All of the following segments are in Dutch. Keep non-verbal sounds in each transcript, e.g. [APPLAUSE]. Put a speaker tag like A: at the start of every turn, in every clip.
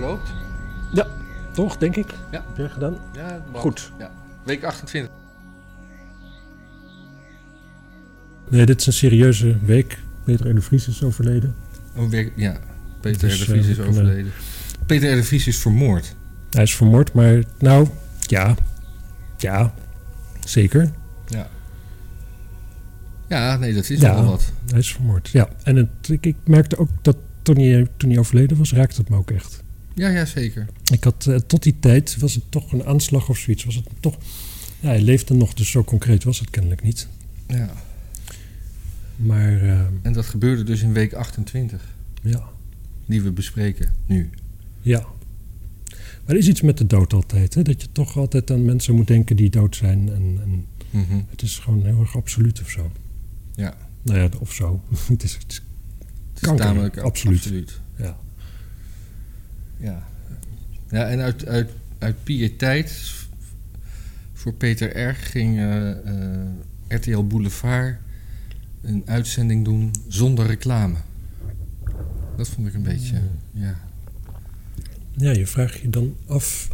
A: loopt.
B: Ja, toch, denk ik.
A: Ja.
B: Heb jij gedaan?
A: Ja,
B: Goed.
A: Ja. Week 28.
B: Nee, dit is een serieuze week. Peter R. de Vries is overleden.
A: Oh, ja, Peter
B: Dus,
A: R. de Vries is overleden. Peter R. de Vries is vermoord.
B: Hij is vermoord, maar nou, ja. Ja, zeker.
A: Ja. Ja, nee, dat is
B: Ja.
A: nogal wat.
B: Hij is vermoord, ja. En het, ik, ik merkte ook dat toen hij, toen hij overleden was, raakte het me ook echt.
A: Ja, ja, zeker.
B: Ik had eh, tot die tijd, was het toch een aanslag of zoiets. Was het toch, ja, hij leefde nog, dus zo concreet was het kennelijk niet.
A: Ja.
B: Maar eh,
A: En dat gebeurde dus in week 28,
B: ja,
A: die we bespreken nu.
B: ja. Maar er is iets met de dood altijd, hè? dat je toch altijd aan mensen moet denken die dood zijn. En, en
A: Mhm.
B: het is gewoon heel erg absoluut of zo.
A: Ja.
B: Nou ja, of zo. [LAUGHS] het is, het is-
A: Het is
B: Kanker, absoluut.
A: absoluut.
B: ja.
A: Ja. Ja, en uit, uit, uit piëteit voor Peter R. ging eh, eh, RTL Boulevard een uitzending doen zonder reclame. Dat vond ik een beetje, ja.
B: ja, je vraagt je dan af...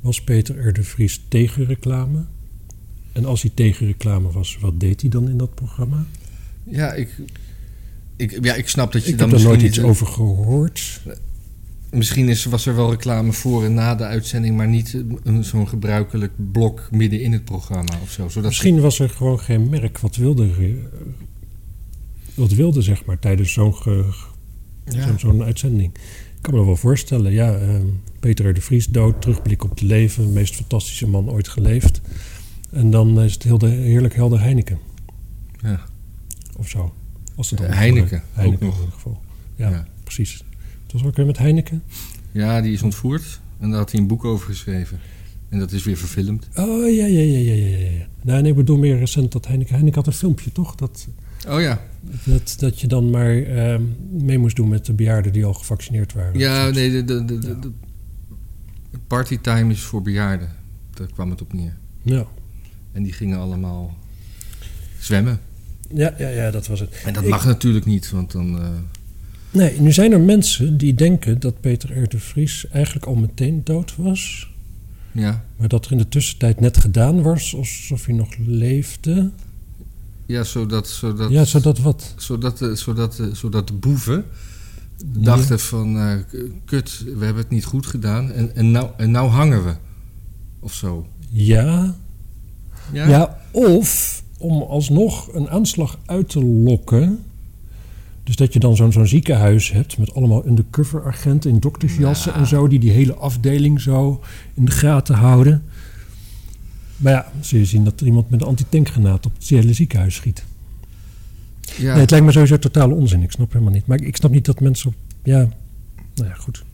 B: Was Peter R. de Vries tegen reclame? En als hij tegen reclame was, wat deed hij dan in dat programma?
A: Ja, ik, ik, ja, ik snap dat je
B: Ik
A: dan
B: heb er nooit iets over gehoord.
A: Misschien is, was er wel reclame voor en na de uitzending, maar niet een- zo'n gebruikelijk blok midden in het programma of zo. Zodat
B: Misschien was er gewoon geen merk wat wilde, eh, wat wilde zeg maar, tijdens zo'n
A: Ja.
B: zo'n uitzending. Ik kan me dat wel voorstellen. Ja, eh, Peter de Vries dood, terugblik op het leven. De meest fantastische man ooit geleefd. En dan is het heel de, heerlijk helder Heineken.
A: Ja.
B: Of zo. Het
A: Eh, Heineken,
B: Heineken
A: ook nog.
B: in ieder geval. Ja,
A: Ja.
B: precies. Het was ook weer met Heineken.
A: Ja, die is ontvoerd en daar had hij een boek over geschreven. En dat is weer verfilmd.
B: Oh, ja, ja, ja, ja, ja. ja. Nou, nee, ik bedoel meer recent dat Heineken... Heineken had een filmpje, toch? Dat,
A: Oh ja,
B: dat, dat je dan maar ehm, mee moest doen met de bejaarden die al gevaccineerd waren.
A: ja nee, de, de, de,
B: Ja.
A: de, de- partytime is voor bejaarden. Daar kwam het op neer.
B: Ja.
A: En die gingen allemaal zwemmen.
B: Ja, ja, ja, dat was het.
A: En dat
B: Ik-
A: mag natuurlijk niet, want dan... eh,
B: Nee, nu zijn er mensen die denken dat Peter R. de Vries eigenlijk al meteen dood was.
A: ja,
B: Maar dat er in de tussentijd net gedaan was alsof hij nog leefde.
A: ja, zodat, zodat,
B: Ja, zodat wat?
A: zodat, de, zodat, de, zodat de boeven dachten van... eh, kut, we hebben het niet goed gedaan en, en, nou, en nou hangen we. Of zo.
B: Ja.
A: Ja?
B: ja. of om alsnog een aanslag uit te lokken. Dus dat je dan zo'n zo'n ziekenhuis hebt met allemaal undercover agenten in doktersjassen
A: Ja.
B: en zo, die die hele afdeling zo in de gaten houden. Maar ja, zul je zien dat er iemand met een antitankgranaat op het hele ziekenhuis schiet.
A: Ja.
B: Nee, het lijkt me sowieso totale onzin. Ik snap helemaal niet. Maar ik, snap niet dat mensen op. Ja, nou ja, goed.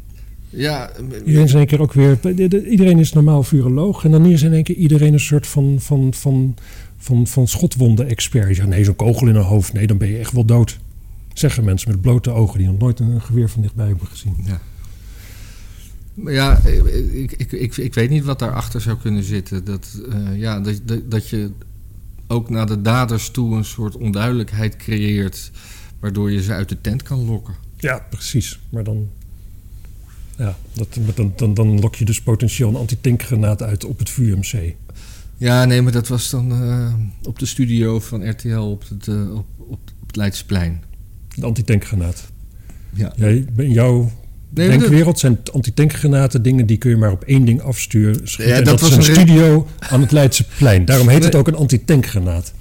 A: Ja,
B: Iedereen is in één keer ook weer. de- de- Iedereen is normaal viroloog. En dan is in één keer iedereen een soort van, van, van, van, van schotwonden-expert. Zegt, nee, zo'n kogel in een hoofd. Nee, dan ben je echt wel dood. Zeggen mensen met blote ogen die nog nooit een geweer van dichtbij hebben gezien.
A: Ja. Maar ja, ik, ik, ik, ik weet niet wat daarachter zou kunnen zitten. Dat, eh, ja, dat, dat je ook naar de daders toe een soort onduidelijkheid creëert... waardoor je ze uit de tent kan lokken.
B: Ja, precies. Maar dan. Ja, dat, dan, dan, dan lok je dus potentieel een antitankgranaat uit op het VUMC.
A: Ja, nee, maar dat was dan eh, op de studio van RTL op het, eh, op, op, het Leidsplein.
B: De antitankgranaat.
A: Ja.
B: Jij, in jouw
A: Nee,
B: denkwereld zijn antitankgranaten dingen die kun je maar op één ding afsturen.
A: Ja, dat
B: dat,
A: was
B: is een studio aan het Leidseplein. Daarom heet het ook een antitankgranaat.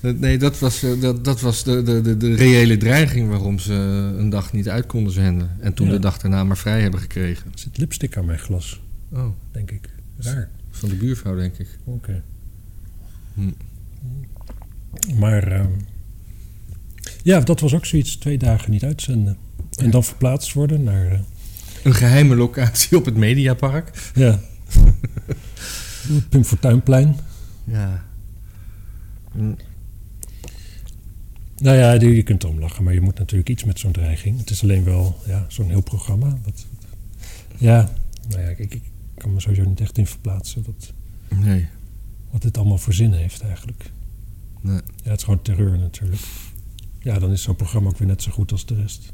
A: Nee, dat was, eh, dat, dat was de, de, de, de reële dreiging waarom ze een dag niet uit konden zenden. En toen
B: Ja.
A: de dag daarna maar vrij hebben gekregen.
B: Er zit lipstick aan mijn glas,
A: Oh,
B: denk ik. Raar.
A: van de buurvrouw, denk ik.
B: Oké.
A: Hm.
B: Maar ehm, ja, dat was ook zoiets. Twee dagen niet uitzenden. En
A: Ja.
B: dan verplaatst worden naar... eh,
A: Een geheime locatie op het Mediapark.
B: ja. Het [LAUGHS] Pim Fortuynplein.
A: Ja. Hm.
B: Nou ja, je kunt erom lachen, maar je moet natuurlijk iets met zo'n dreiging. Het is alleen wel ja, zo'n heel programma. Wat, ja, nou ja, ik, ik kan me sowieso niet echt in verplaatsen wat,
A: Nee.
B: wat dit allemaal voor zin heeft eigenlijk.
A: Nee.
B: Ja, het is gewoon terreur natuurlijk. Ja, dan is zo'n programma ook weer net zo goed als de rest.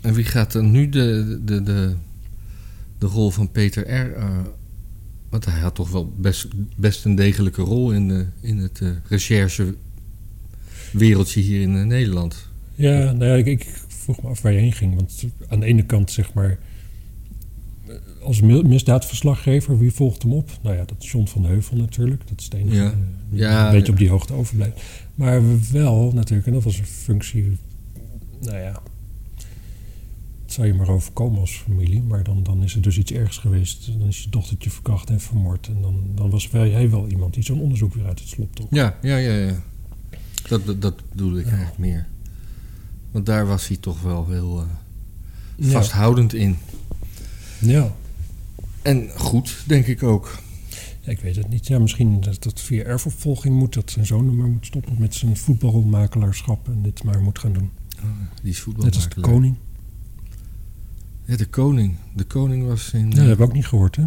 A: En wie gaat dan nu de, de, de, de rol van Peter R. eh, want hij had toch wel best, best een degelijke rol in, de, in het eh, recherchewereldje hier in eh, Nederland.
B: Ja, nou ja, ik, ik vroeg me af waar je heen ging. Want aan de ene kant, zeg maar, eh, als mi- misdaadverslaggever, wie volgt hem op? Nou ja, dat is John van Heuvel natuurlijk. Dat is het enige
A: Ja.
B: eh, die
A: Ja,
B: een beetje
A: ja.
B: op die hoogte overblijft. Maar wel natuurlijk, en dat was een functie, nou ja, het zou je maar overkomen als familie. Maar dan, dan is er dus iets ergs geweest. Dan is je dochtertje verkracht en vermoord. En dan, dan was hij wel iemand die zo'n onderzoek weer uit het slop trok.
A: Ja, ja, ja. ja. Dat, dat, ik
B: Ja.
A: eigenlijk meer. Want daar was hij toch wel heel eh,
B: Ja.
A: vasthoudend in.
B: Ja.
A: En goed, denk ik ook.
B: Ja, ik weet het niet. Ja, misschien dat dat via erfopvolging moet. Dat zijn zoon maar moet stoppen met zijn voetbalmakelaarschap. En dit maar moet gaan doen.
A: Die is
B: Net als de
A: voetbalmakelaar.
B: koning.
A: Ja, de koning. De koning was in...
B: Ja, dat hebben we ook niet gehoord, hè?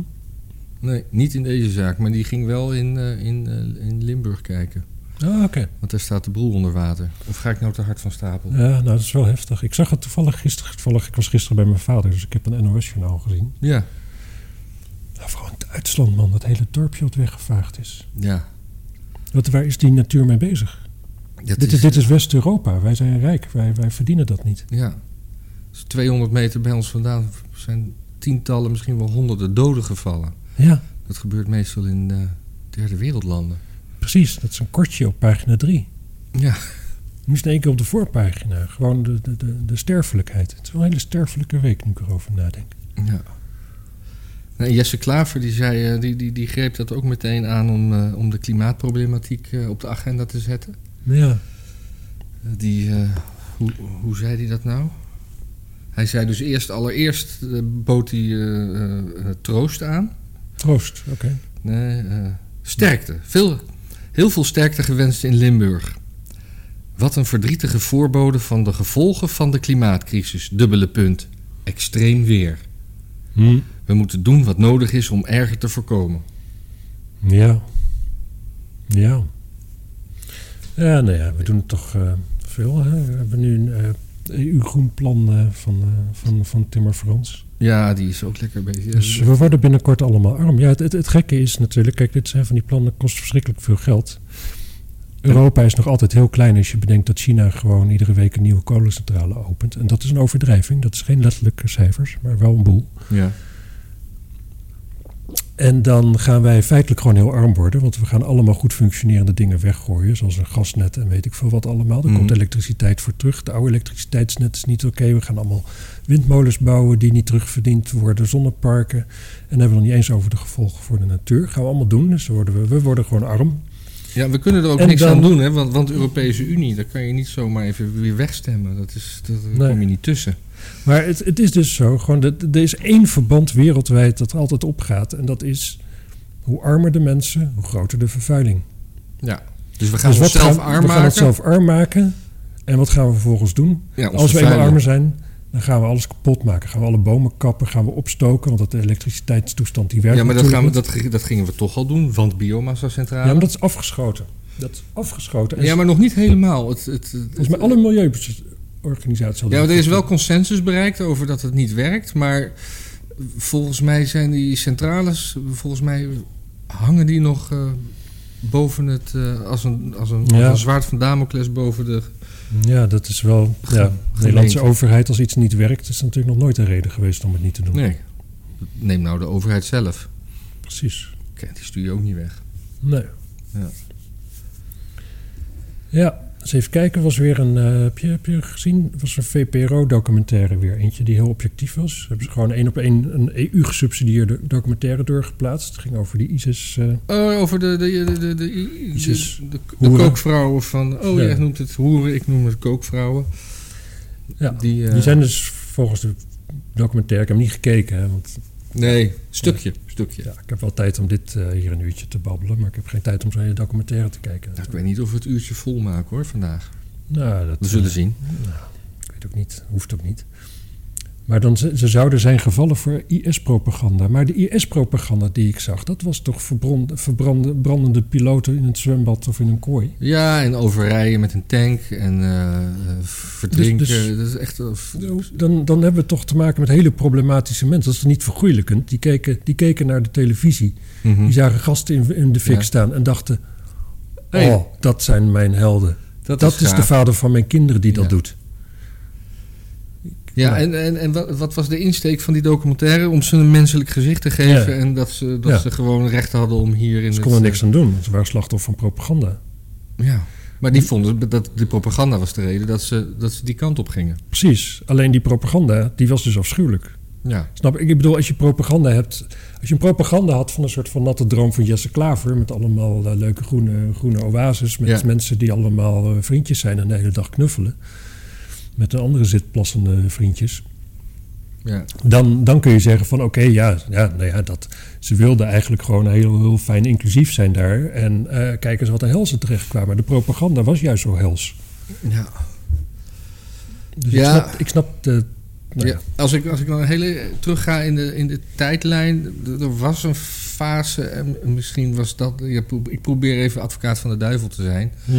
A: Nee, niet in deze zaak, maar die ging wel in, eh, in, eh, in Limburg kijken.
B: Ah, oké.
A: Want daar staat de broer onder water. Of ga ik nou te hard van stapel?
B: Ja, nou, dat is wel heftig. Ik zag het toevallig gisteren. Toevallig, ik was gisteren bij mijn vader, dus ik heb een NOS-journaal gezien.
A: Ja,
B: Nou, vooral in Duitsland, man. Dat hele dorpje wat weggevaagd is.
A: ja.
B: Wat, waar is die natuur mee bezig?
A: Dat
B: dit, is, dit is West-Europa. Wij zijn rijk. Wij, wij verdienen dat niet.
A: Ja. Dus 200 meter bij ons vandaan zijn tientallen, misschien wel honderden doden gevallen.
B: Ja,
A: Dat gebeurt meestal in eh, derde wereldlanden.
B: Precies. Dat is een kortje op pagina 3.
A: Ja,
B: Nu is het in één keer op de voorpagina. Gewoon de, de, de, de sterfelijkheid. Het is wel een hele sterfelijke week nu ik erover nadenk.
A: ja. Nou, Jesse Klaver die zei, eh, die, die, die greep dat ook meteen aan om, eh, om de klimaatproblematiek eh, op de agenda te zetten.
B: Ja,
A: Die, hoe, hoe zei hij dat nou? Hij zei dus eerst, allereerst bood hij troost aan.
B: troost. Oké.
A: Nee, sterkte. Veel, heel veel sterkte gewenst in Limburg. Wat een verdrietige voorbode van de gevolgen van de klimaatcrisis. Dubbele punt. Extreem weer.
B: Hm.
A: We moeten doen wat nodig is om erger te voorkomen.
B: Ja. Ja. Ja, nou ja, we doen het toch eh, veel. Hè? We hebben nu een eh, EU-groenplan eh, van, van, van Timmer Frans.
A: Ja, die is ook lekker bezig.
B: Dus we worden binnenkort allemaal arm. Ja, het, het, het gekke is natuurlijk, kijk, dit zijn van die plannen kost verschrikkelijk veel geld. Europa is nog altijd heel klein als je bedenkt dat China gewoon iedere week een nieuwe kolencentrale opent. En dat is een overdrijving. Dat is geen letterlijke cijfers, maar wel een boel.
A: Ja.
B: En dan gaan wij feitelijk gewoon heel arm worden. Want we gaan allemaal goed functionerende dingen weggooien. Zoals een gasnet en weet ik veel wat allemaal.
A: Mhm.
B: komt elektriciteit voor terug. De oude elektriciteitsnet is niet oké. We gaan allemaal windmolens bouwen die niet terugverdiend worden. Zonneparken. En dan hebben we nog niet eens over de gevolgen voor de natuur. Gaan we allemaal doen. Dus worden we, we worden gewoon arm.
A: ja, we kunnen er ook
B: En
A: niks
B: dan-
A: aan doen, hè? Want, want de Europese Unie, daar kan je niet zomaar even weer wegstemmen. Dat is, daar
B: Nee.
A: kom je niet tussen.
B: Maar het, het is dus zo. Gewoon, er is één verband wereldwijd dat altijd opgaat. En dat is hoe armer de mensen, hoe groter de vervuiling.
A: Ja. Dus we gaan
B: dus
A: onszelf
B: gaan,
A: arm
B: we gaan
A: maken.
B: onszelf arm maken. En wat gaan we vervolgens doen?
A: Ja,
B: Als we eenmaal armer zijn, dan gaan we alles kapot maken. Gaan we alle bomen kappen, gaan we opstoken. Want dat de elektriciteitstoestand die werkt
A: Ja, maar dat, gaan we, dat, dat gingen we toch al doen, want biomassa-centrale.
B: Ja, maar dat is afgeschoten. Dat is afgeschoten. En
A: Ja, maar nog niet helemaal. Het, het, het-
B: volgens mij alle milieuorganisaties
A: ja, er is wel consensus bereikt over dat het niet werkt. Maar volgens mij zijn die centrales, volgens mij hangen die nog eh, boven het, eh, als, een, als, een,
B: Ja.
A: als een zwaard van Damocles boven de...
B: Ja, dat is wel...
A: Ge-
B: Ja, de Nederlandse overheid, als iets niet werkt... is natuurlijk nog nooit een reden geweest om het niet te doen.
A: Nee, neem nou de overheid zelf.
B: Precies.
A: Kijk, die stuur je ook niet weg.
B: Nee.
A: Ja.
B: Ja, eens even kijken. Was weer een, eh, heb, je, heb je gezien? was een VPRO-documentaire weer. Eentje die heel objectief was. Hebben ze gewoon één op één een EU-gesubsidieerde documentaire doorgeplaatst. Het ging over die ISIS.
A: Oh, over de, de, de, de, de,
B: Jezus.
A: de, de, de
B: Hoeren.
A: kookvrouwen van... Oh,
B: Ja.
A: jij noemt het hoeren, ik noem het kookvrouwen.
B: ja,
A: Die, eh,
B: die zijn dus volgens de documentaire... Ik heb hem niet gekeken, hè, want
A: Nee, stukje, stukje.
B: ja, ik heb wel tijd om dit eh, hier een uurtje te babbelen. Maar ik heb geen tijd om zo'n hele documentaire te kijken.
A: Nou, ik weet niet of we het uurtje vol maken hoor, vandaag.
B: Nou, dat,
A: We zullen zien.
B: Ik weet ook niet. Hoeft ook niet. Maar dan, ze, ze zouden zijn gevallen voor IS-propaganda. Maar de IS-propaganda die ik zag, dat was toch verbrand, verbrande, brandende piloten in het zwembad of in een kooi.
A: Ja, en overrijden met een tank en eh, verdrinken.
B: Dus- dus-
A: dat is echt...
B: Dan, dan hebben we toch te maken met hele problematische mensen. Dat is niet vergoeilijkend. Die keken, die keken naar de televisie.
A: Mhm.
B: Die zagen gasten in, in de fik
A: Ja.
B: staan en dachten...
A: Hey.
B: Oh, dat zijn mijn helden.
A: Dat,
B: Dat, is, de vader van mijn kinderen die dat
A: Ja.
B: doet.
A: Ja, en, en, en wat, was de insteek van die documentaire? Om ze een menselijk gezicht te geven
B: Ja.
A: en dat ze, dat
B: Ja.
A: ze gewoon recht hadden om hier in
B: Ze
A: het...
B: konden
A: eh,
B: niks aan doen. Ze waren slachtoffer van propaganda.
A: Ja, maar die vonden dat die propaganda was de reden dat ze, dat ze die kant op gingen.
B: Precies. Alleen die propaganda, die was dus afschuwelijk.
A: Ja,
B: Snap ik? Ik bedoel, als je propaganda hebt... Als je een propaganda had van een soort van natte droom van Jesse Klaver... met allemaal eh, leuke groene, groene oases... met
A: Ja.
B: mensen die allemaal eh, vriendjes zijn en de hele dag knuffelen... met een andere zitplassende vriendjes...
A: ja,
B: dan, dan kun je zeggen van oké, ja, ja, nou ja dat, ze wilden eigenlijk gewoon heel, heel fijn inclusief zijn daar. En eh kijk eens wat een hel ze terecht kwamen. De propaganda was juist zo hels.
A: ja.
B: Dus
A: Ja.
B: ik snap, ik snap de... nou
A: ja. Als, ik, als ik dan een hele terugga in de, in de tijdlijn, er- was een fase, en misschien was dat, ja, ik probeer even advocaat van de duivel te zijn.
B: Hm.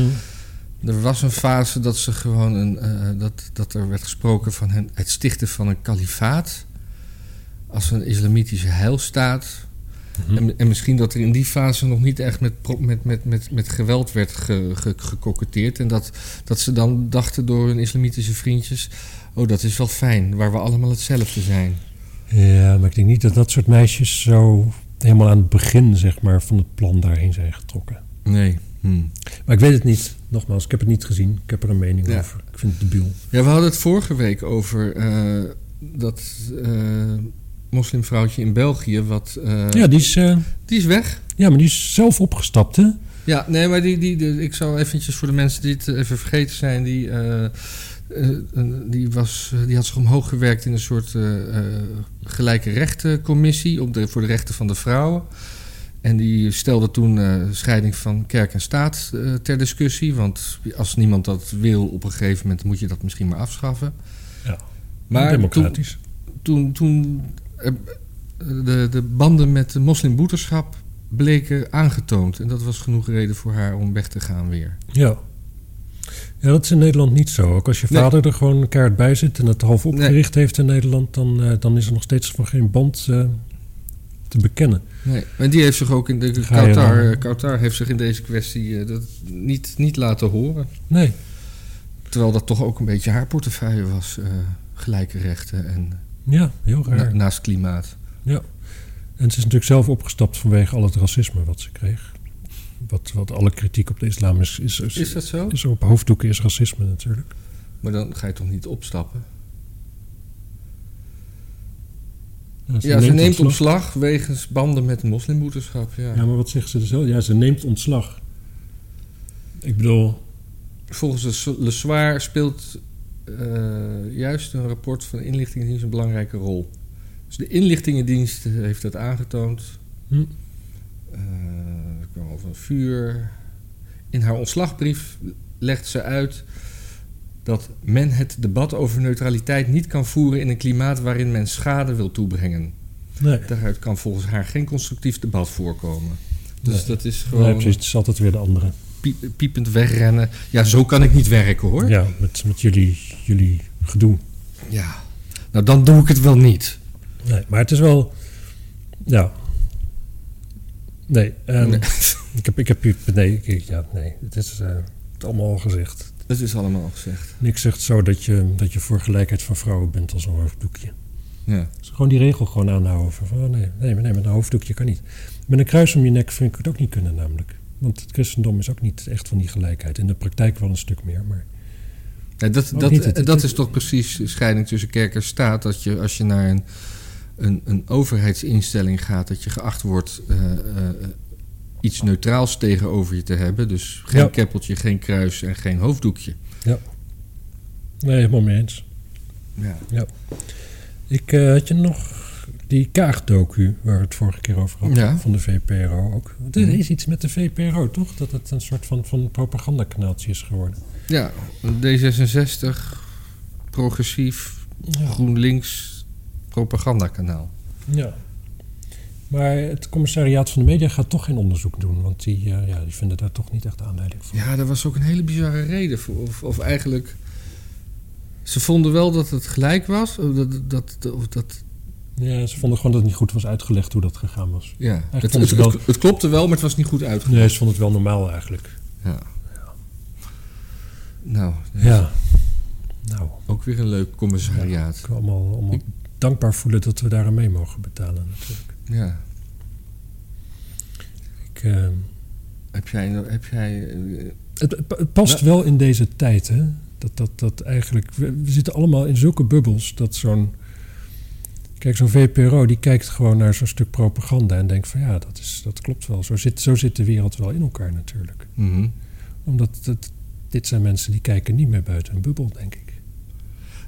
A: Er was een fase dat ze gewoon een, eh, dat, dat er werd gesproken van hen- het stichten van een kalifaat als een islamitische heilstaat.
B: Mhm.
A: En, en misschien dat er in die fase nog niet echt met, met, met, met, met geweld werd ge, ge- gekoketteerd. En dat, dat ze dan dachten door hun islamitische vriendjes: oh, dat is wel fijn, waar we allemaal hetzelfde zijn.
B: Ja, maar ik denk niet dat dat soort meisjes zo helemaal aan het begin zeg maar, van het plan daarheen zijn getrokken.
A: Nee. Hm.
B: Maar ik weet het niet. Nogmaals, ik heb het niet gezien. Ik heb er een mening
A: Ja.
B: over. Ik vind het debiel.
A: Ja, we hadden het vorige week over eh, dat eh, moslimvrouwtje in België. Wat, eh,
B: ja, die is,
A: Die is weg.
B: ja, maar die is zelf opgestapt, hè?
A: Ja, nee, maar die, die, die- ik zal eventjes voor de mensen die het even vergeten zijn, die, die, was, die had zich omhoog gewerkt in een soort gelijke rechtencommissie op de, voor de rechten van de vrouwen. En die stelde toen eh, scheiding van kerk en staat eh, ter discussie. Want als niemand dat wil op een gegeven moment, moet je dat misschien maar afschaffen.
B: Ja.
A: Maar
B: Democratisch.
A: toen, toen eh, de, de banden met de moslimbroederschap bleken aangetoond. En dat was genoeg reden voor haar om weg te gaan weer.
B: Ja. Ja, dat is in Nederland niet zo. Ook als je
A: Nee.
B: vader er gewoon een kaart bij zit en het half opgericht heeft in Nederland, dan, dan is er nog steeds van geen band te bekennen.
A: Nee, en die heeft zich ook in de Qatar, Qatar heeft zich in deze kwestie eh, dat niet, niet laten horen.
B: Nee.
A: Terwijl dat toch ook een beetje haar portefeuille was. eh, gelijke rechten en
B: Ja, heel raar.
A: na- naast klimaat.
B: En ze is natuurlijk zelf opgestapt vanwege al het racisme wat ze kreeg. Wat, wat alle kritiek op de islam is, is, is,
A: Is dat zo?
B: is op hoofddoeken is racisme natuurlijk.
A: Maar dan ga je toch niet opstappen?
B: Ja,
A: ja, ze neemt ontslag wegens banden met de moslimbroederschap. Ja.
B: Ja, maar wat zegt ze er zo? Ja, ze neemt ontslag. Ik bedoel,
A: Volgens Le Soir speelt eh, juist een rapport van de inlichtingendienst een belangrijke rol. Dus de inlichtingendienst heeft dat aangetoond.
B: Hm.
A: Eh, er kwam over een vuur. In haar ontslagbrief legt ze uit dat men het debat over neutraliteit niet kan voeren in een klimaat waarin men schade wil toebrengen.
B: nee.
A: Daaruit kan volgens haar geen constructief debat voorkomen. Dus
B: Nee.
A: dat is
B: Nee,
A: gewoon
B: precies, het is altijd weer de andere.
A: piep- piepend wegrennen. Ja, zo kan ik niet werken hoor.
B: Ja, met, met jullie, jullie gedoe.
A: Ja. Nou, dan doe ik het wel niet.
B: Nee, maar het is wel. Ja. Nee,
A: Nee. [LAUGHS]
B: Ik, heb, ik heb hier. Nee, ik- ja, nee. Het is eh, het allemaal al gezegd.
A: Dat is allemaal gezegd.
B: Niks zegt zo dat je, dat je voor gelijkheid van vrouwen bent als een hoofddoekje.
A: Ja.
B: Dus gewoon die regel gewoon aanhouden. Van, oh nee, nee, nee, met een hoofddoekje kan niet. Met een kruis om je nek vind ik het ook niet kunnen, namelijk. Want het christendom is ook niet echt van die gelijkheid. In de praktijk wel een stuk meer, maar...
A: Ja, dat, dat,
B: het-
A: dat is toch precies de scheiding tussen kerk en staat. Dat je als je naar een, een, een overheidsinstelling gaat, dat je geacht wordt eh, eh, iets neutraals tegenover je te hebben. Dus geen
B: Ja.
A: keppeltje, geen kruis en geen hoofddoekje.
B: Nee, helemaal mee eens.
A: Ja.
B: Ik eh, had je nog die kaagdoku waar we het vorige keer over hadden,
A: Ja.
B: van de VPRO ook. Er
A: Mhm.
B: is iets met de VPRO, toch? Dat het een soort van, van propagandakanaaltje is geworden.
A: ja, D66, progressief,
B: Ja.
A: GroenLinks, propagandakanaal.
B: Ja. Maar het commissariaat van de media gaat toch geen onderzoek doen. Want die, eh, ja, die vinden daar toch niet echt aanleiding voor.
A: Ja, daar was ook een hele bizarre reden voor. Of, of eigenlijk... Ze vonden wel dat het gelijk was. Dat, dat, of dat,
B: Ja, ze vonden gewoon dat het niet goed was uitgelegd hoe dat gegaan was.
A: ja. Het, het,
B: wel-
A: klopte wel, maar het was niet goed uitgelegd.
B: Nee, ze vonden het wel normaal eigenlijk.
A: Ja. Nou,
B: Ja. Nou,
A: ook weer een leuk commissariaat.
B: ik wil allemaal, allemaal dankbaar voelen dat we daar aan mee mogen betalen natuurlijk.
A: Ja.
B: Ik, eh,
A: Heb jij... Heb jij eh,
B: het, het- het past wel in deze tijd, hè? Dat, dat, dat eigenlijk... We, we zitten allemaal in zulke bubbels dat zo'n... Kijk, zo'n VPRO die kijkt gewoon naar zo'n stuk propaganda en denkt van ja, dat, is, dat klopt wel. Zo zit, zo zit de wereld wel in elkaar natuurlijk.
A: mhm.
B: Omdat dat, dit zijn mensen die kijken niet meer buiten een bubbel, denk ik.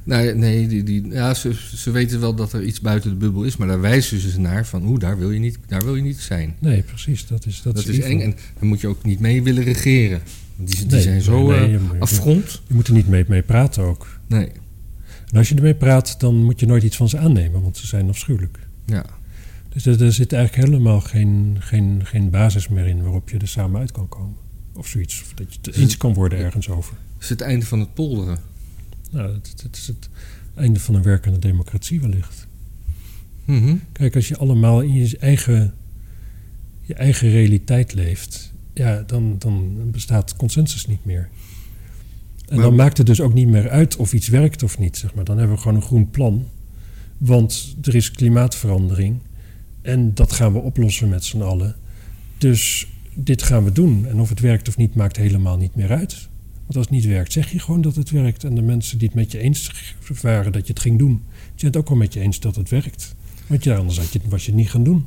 A: Nee, nee die, die, ja, ze, ze weten wel dat er iets buiten de bubbel is, maar daar wijzen ze naar van, oeh, daar wil je niet, daar wil je niet zijn.
B: Nee, precies. Dat is, dat
A: Dat,
B: is,
A: eng en daar moet je ook niet mee willen regeren. Want die, die
B: Nee,
A: zijn zo
B: nee,
A: eh,
B: je
A: afgrond.
B: Je moet er niet mee, mee praten ook.
A: Nee,
B: En als je ermee praat, dan moet je nooit iets van ze aannemen, want ze zijn afschuwelijk.
A: ja.
B: Dus er, er zit eigenlijk helemaal geen, geen, geen basis meer in waarop je er samen uit kan komen. Of zoiets. Of dat je het eens kan worden ergens over.
A: Het is het einde van het polderen.
B: Nou, het, het- is het einde van een werkende democratie wellicht.
A: Mhm.
B: Kijk, als je allemaal in je eigen, je eigen realiteit leeft, ja, dan, dan bestaat consensus niet meer. En
A: Maar-
B: dan maakt het dus ook niet meer uit of iets werkt of niet. Zeg maar. Dan hebben we gewoon een groen plan. Want er is klimaatverandering. En dat gaan we oplossen met z'n allen. Dus dit gaan we doen. En of het werkt of niet, maakt helemaal niet meer uit. Want als het niet werkt, zeg je gewoon dat het werkt. En de mensen die het met je eens waren dat je het ging doen, die zijn het ook wel met je eens dat het werkt. Want ja, anders had je, was je het niet gaan doen.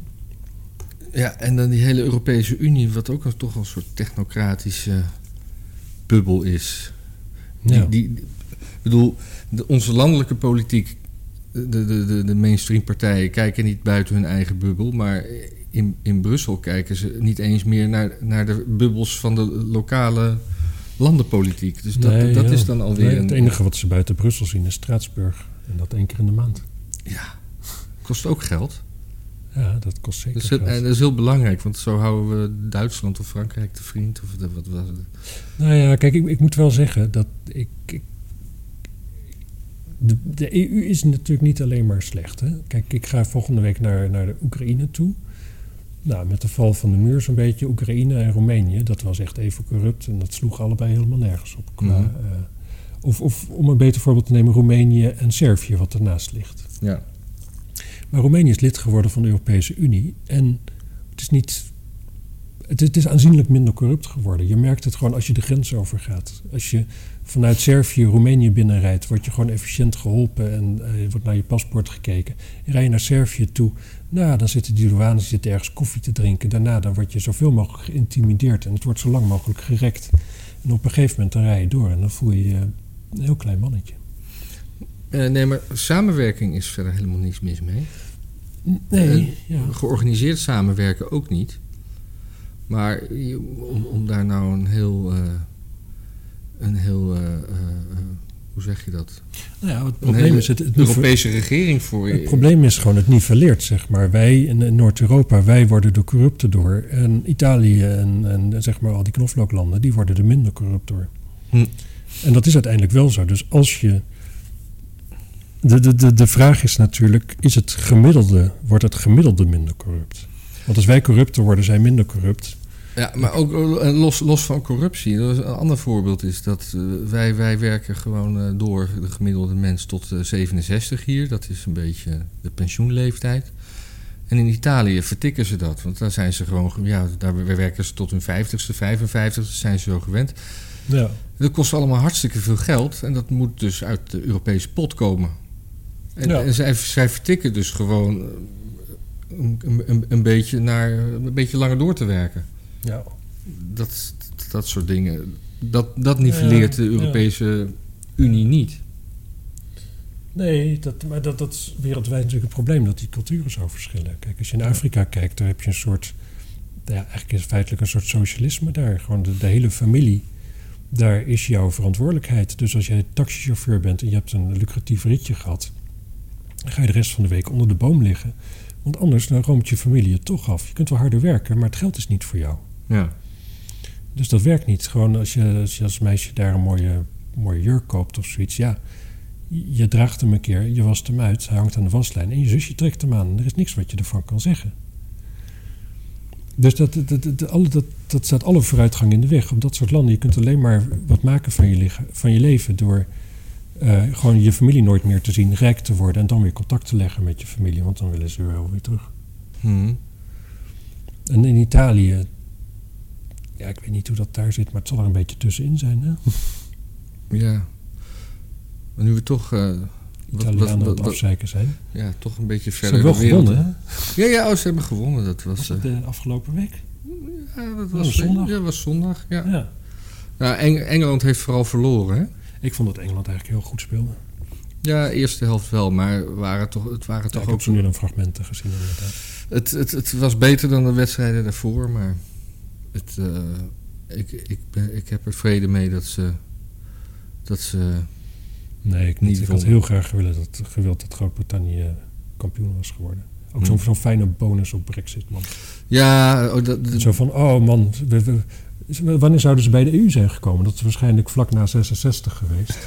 A: Ja, en dan die hele Europese Unie, wat ook een, toch een soort technocratische bubbel is. Die,
B: Ja.
A: die, ik bedoel, de, onze landelijke politiek, de, de, de, de mainstream partijen kijken niet buiten hun eigen bubbel, maar in, in Brussel kijken ze niet eens meer naar, naar de bubbels van de lokale landenpolitiek. Dus dat,
B: Nee,
A: dat
B: ja.
A: is dan alweer
B: Nee. Het enige wat ze buiten Brussel zien is Straatsburg. En dat één keer in de maand.
A: Ja, kost ook geld.
B: Ja, dat kost zeker
A: Dus,
B: geld.
A: en dat is heel belangrijk, want zo houden we Duitsland of Frankrijk te vriend. Of de, wat was het?
B: Nou ja, kijk, ik, ik moet wel zeggen dat ik... ik de, de EU is natuurlijk niet alleen maar slecht. Hè? Kijk, ik ga volgende week naar, naar de Oekraïne toe. Nou, met de val van de muur zo'n beetje. Oekraïne en Roemenië, dat was echt even corrupt. En dat sloeg allebei helemaal nergens op. Qua,
A: Mhm.
B: eh, of, of om een beter voorbeeld te nemen, Roemenië en Servië, wat ernaast ligt.
A: Ja.
B: Maar Roemenië is lid geworden van de Europese Unie. En het is niet. Het, het is aanzienlijk minder corrupt geworden. Je merkt het gewoon als je de grens overgaat. Als je vanuit Servië Roemenië binnenrijdt, word je gewoon efficiënt geholpen en eh, wordt naar je paspoort gekeken. En rij je naar Servië toe, nou, dan zitten die douanes zitten ergens koffie te drinken. Daarna dan word je zoveel mogelijk geïntimideerd en het wordt zo lang mogelijk gerekt. En op een gegeven moment dan rij je door en dan voel je je een heel klein mannetje.
A: Eh, nee, maar samenwerking is verder helemaal niks mis mee.
B: Nee, ja.
A: Georganiseerd samenwerken ook niet. Maar om, om daar nou een heel. Een heel. eh, eh, eh, hoe zeg je dat?
B: Nou ja, het probleem is het,
A: Europese regering voor je.
B: het probleem is gewoon het nivelleert, zeg maar. Wij in, Noord-Europa, wij worden er corrupter door. En Italië en, en zeg maar al die knoflooklanden, die worden er minder corrupt door.
A: Hm.
B: En dat is uiteindelijk wel zo. Dus als je... De, de, de, de vraag is natuurlijk, is het gemiddelde, wordt het gemiddelde minder corrupt? Want als wij corrupter worden, zijn minder corrupt.
A: Ja, maar ook eh, los, los van corruptie. Een ander voorbeeld is dat eh, wij, wij werken gewoon eh, door de gemiddelde mens tot eh, 67 hier. Dat is een beetje de pensioenleeftijd. En in Italië vertikken ze dat. Want daar zijn ze gewoon, ja, daar werken ze tot hun 50ste, 55ste, zijn ze zo gewend.
B: Ja.
A: Dat kost allemaal hartstikke veel geld. En dat moet dus uit de Europese pot komen. En,
B: Ja.
A: en zij, zij vertikken dus gewoon een, een, een, beetje naar een beetje langer door te werken.
B: Ja.
A: Dat, dat soort dingen. Dat, dat nivelleert
B: Ja,
A: de Europese Unie niet.
B: Nee, dat, maar dat, dat is wereldwijd natuurlijk het probleem, dat die culturen zo verschillen. Kijk, als je in Afrika kijkt, daar heb je een soort, ja, eigenlijk is het feitelijk een soort socialisme daar. Gewoon de, de hele familie, daar is jouw verantwoordelijkheid. Dus als jij taxichauffeur bent en je hebt een lucratief ritje gehad, Dan ga je de rest van de week onder de boom liggen. Want anders dan roomt je familie toch af. Je kunt wel harder werken, maar het geld is niet voor jou.
A: Ja.
B: Dus dat werkt niet. Gewoon als je als, je als meisje daar een mooie, mooie jurk koopt of zoiets. Ja, je draagt hem een keer, je wast hem uit, hij hangt aan de waslijn. En je zusje trekt hem aan. Er is niks wat je ervan kan zeggen. Dus dat, dat, dat, dat, alle- dat, dat staat alle vooruitgang in de weg. Op dat soort landen, je kunt alleen maar wat maken van je, van je leven... door eh, gewoon je familie nooit meer te zien, rijk te worden... en dan weer contact te leggen met je familie, want dan willen ze wel weer terug.
A: Hm.
B: En in Italië, ja, ik weet niet hoe dat daar zit... maar het zal er een beetje tussenin zijn, hè? [LAUGHS]
A: Ja. Maar nu we toch... wat-
B: Italianen
A: wat-
B: aan het
A: wat- wat-
B: afzeiken zijn.
A: ja, toch een beetje
B: Ze
A: verder
B: hebben wel gewonnen, hè?
A: Ja, ja oh, ze hebben gewonnen. Dat was,
B: Was
A: eh,
B: de afgelopen week?
A: ja, dat
B: was zondag?
A: Ja, was zondag. Ja.
B: Ja.
A: Nou, Eng- Engeland heeft vooral verloren. Hè?
B: Ik vond dat Engeland eigenlijk heel goed speelde.
A: Ja, eerste helft wel, maar waren toch, het waren
B: Ja,
A: toch
B: ik
A: ook.
B: heb zo nu dan fragmenten gezien inderdaad.
A: Het, het, het was beter dan de wedstrijden daarvoor, maar het, eh, ik, ik, ben, ik heb er vrede mee dat ze. Dat ze
B: Nee, ik,
A: Niet
B: ik had heel graag gewild dat, gewild dat Groot-Brittannië kampioen was geworden. Ook
A: Hmm.
B: zo'n fijne bonus op Brexit, man.
A: ja, oh, dat,
B: Zo van, oh man, we- we- wanneer zouden ze bij de EU zijn gekomen? Dat is waarschijnlijk vlak na 66 geweest.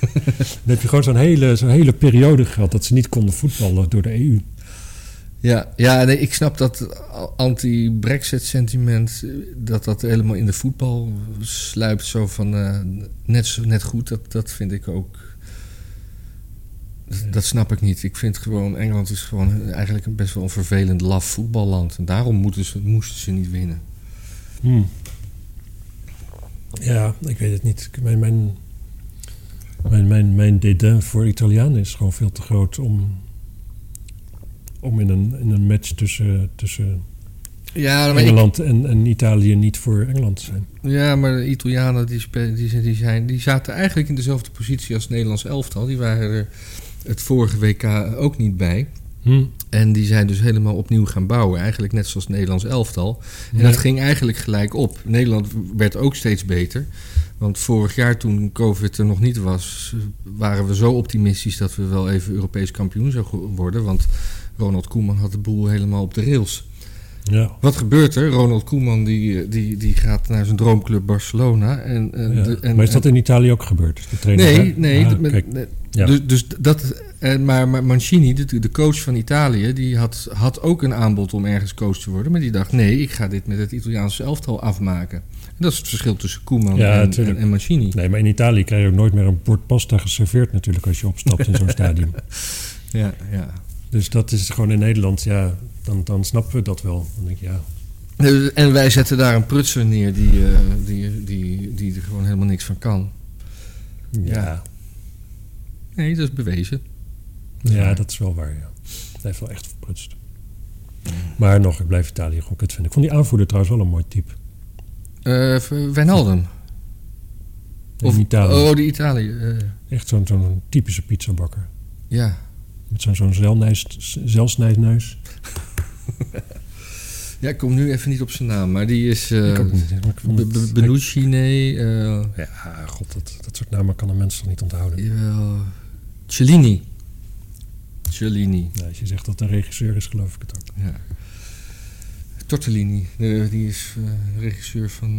B: [LAUGHS] Dan heb je gewoon zo'n hele, zo'n hele periode gehad dat ze niet konden voetballen door de EU.
A: Ja, ja nee, ik snap dat anti-Brexit-sentiment, eh, dat dat helemaal in de voetbal sluipt. Zo van eh, net, net goed, dat, dat vind ik ook. Dat, dat snap ik niet. Ik vind gewoon, Engeland is gewoon eigenlijk een best wel een vervelend laf voetballand. En daarom moeten ze, moesten ze niet winnen.
B: Hmm. Ja, ik weet het niet. Mijn, mijn, mijn, mijn, mijn dédain voor Italianen is gewoon veel te groot om, om in, een, in een match tussen, tussen
A: Ja, ik,
B: Engeland en, en Italië niet voor Engeland te zijn.
A: Ja, maar de Italianen die, die, zijn- die, zijn, die zaten eigenlijk in dezelfde positie als het Nederlands elftal. Die waren er het vorige WK ook niet bij.
B: Hm.
A: En die zijn dus helemaal opnieuw gaan bouwen. Eigenlijk net zoals het Nederlands elftal. En
B: Ja.
A: dat ging eigenlijk gelijk op. Nederland werd ook steeds beter. Want vorig jaar toen COVID er nog niet was... waren we zo optimistisch dat we wel even Europees kampioen zouden worden. Want Ronald Koeman had de boel helemaal op de rails.
B: Ja.
A: Wat gebeurt er? Ronald Koeman die, die, die gaat naar zijn droomclub Barcelona. En, en,
B: Ja.
A: de- en,
B: maar is dat in Italië ook gebeurd? De trainer
A: Nee, nee.
B: Ah, kijk, ja.
A: Dus, dus dat, en, maar, maar Mancini, de, de coach van Italië, die had, had ook een aanbod om ergens coach te worden. Maar die dacht, nee, ik ga dit met het Italiaanse elftal afmaken. En dat is het verschil tussen Koeman
B: Ja,
A: en, en Mancini.
B: Nee, maar in Italië krijg je ook nooit meer een bord pasta geserveerd natuurlijk als je opstapt in zo'n [LAUGHS] stadion.
A: Ja, ja.
B: Dus dat is gewoon in Nederland, ja, dan, dan snappen we dat wel. Dan denk ik, ja,
A: En wij zetten daar een prutser neer die, eh, die, die, die er gewoon helemaal niks van kan.
B: ja,
A: Ja. Nee, dat is bewezen.
B: ja,
A: waar.
B: dat is wel waar, ja. Hij heeft wel echt verprutst. Maar nog, ik blijf Italië gewoon kut vinden. Ik vond die aanvoerder trouwens wel een mooi type.
A: V- Wijnaldum.
B: In Italië.
A: Oh, de Italië. eh,
B: Echt zo'n zo'n typische pizzabakker.
A: ja.
B: Met zo'n zo'n zelsnijdneus. [LAUGHS]
A: ja, ik kom nu even niet op zijn naam, maar die is... eh,
B: ik ook niet. Het-
A: Benucci, nee. eh,
B: Ja, god, dat, dat soort namen kan een mens toch niet onthouden.
A: jawel. Cellini. Cellini,
B: als je zegt dat een regisseur is, geloof ik het ook.
A: ja. Tortellini, die is eh, regisseur van...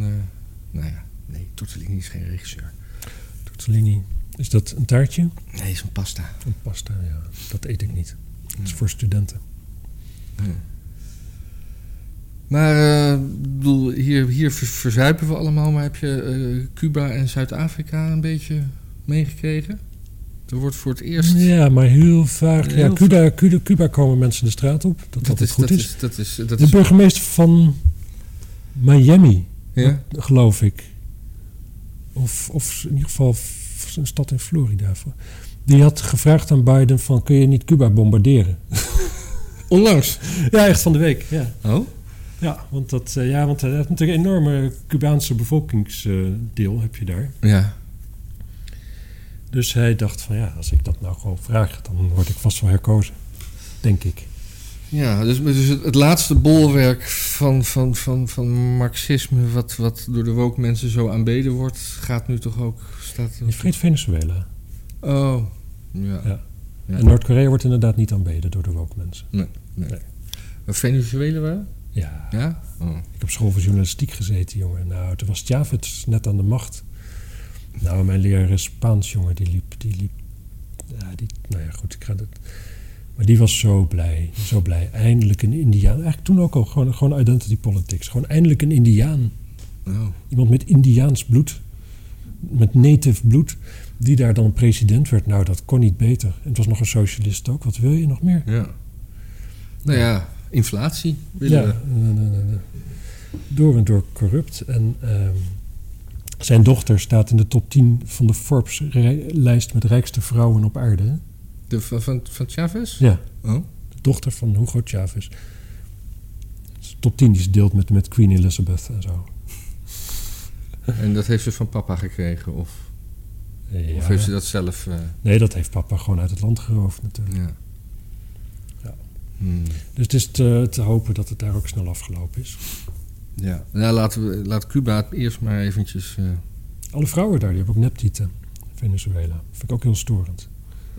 A: nou ja, nee, Tortellini is geen regisseur.
B: Tortellini. Is dat een taartje?
A: Nee, is een pasta.
B: Een pasta, ja. Dat eet ik niet. Dat is voor studenten.
A: Maar eh, bedoel, hier, hier ver- verzuipen we allemaal, maar heb je eh, Cuba en Zuid-Afrika een beetje meegekregen? Er wordt voor het eerst...
B: Ja, maar heel vaak. Ja, Cuba, Cuba, Cuba komen mensen de straat op. Dat dat
A: is,
B: goed
A: dat
B: is.
A: is, dat is, dat
B: De
A: is,
B: burgemeester van Miami,
A: ja?
B: geloof ik. Of, of in ieder geval een stad in Florida. Die had gevraagd aan Biden van... kun je niet Cuba bombarderen? [LAUGHS]
A: Onlangs.
B: Ja, echt van de week, ja.
A: Oh?
B: Ja, want dat, eh, ja, want heeft natuurlijk een enorme Cubaanse bevolkingsdeel heb je daar.
A: Ja.
B: Dus hij dacht van ja, als ik dat nou gewoon vraag, dan word ik vast wel herkozen. Denk ik.
A: Ja, dus, dus het, het laatste bolwerk van, van, van, van marxisme, wat, wat door de woke mensen zo aanbeden wordt, gaat nu toch ook. Staat,
B: Je vergeet Venezuela.
A: oh, ja.
B: Ja.
A: Ja.
B: En Noord-Korea wordt inderdaad niet aanbeden door de woke mensen.
A: Nee, nee.
B: Nee.
A: Maar Venezuela wel?
B: Ja,
A: Ja? Oh.
B: ik heb school voor journalistiek gezeten, jongen. Nou, toen was Chavez net aan de macht. Nou, mijn leraar Spaans, jongen, die liep, die liep... Ja, die, nou ja, goed, ik ga dat... Maar die was zo blij, zo blij. Eindelijk een Indiaan. Eigenlijk toen ook al gewoon, gewoon identity politics. Gewoon eindelijk een Indiaan.
A: Oh.
B: Iemand met Indiaans bloed, met native bloed, die daar dan president werd. Nou, dat kon niet beter. En het was nog een socialist ook. Wat wil je nog meer?
A: Ja. Nou ja, inflatie willen
B: Ja,
A: we.
B: eh, eh, door en door corrupt. En ehm, zijn dochter staat in de top 10 van de Forbes-lijst met rijkste vrouwen op aarde.
A: De, van, van, Chavez?
B: Ja,
A: Oh.
B: de dochter van Hugo Chavez. Top 10 die ze deelt met, met Queen Elizabeth en zo.
A: En dat heeft ze van papa gekregen? Of,
B: Ja.
A: of heeft ze dat zelf... eh,
B: Nee, dat heeft papa gewoon uit het land geroofd natuurlijk.
A: ja.
B: Ja.
A: Hmm.
B: Dus het is te, te hopen dat het daar ook snel afgelopen is.
A: Ja, nou, laten we, laat Cuba het eerst maar eventjes... eh,
B: Alle vrouwen daar, die hebben ook neptieten. Venezuela. Vind ik ook heel storend.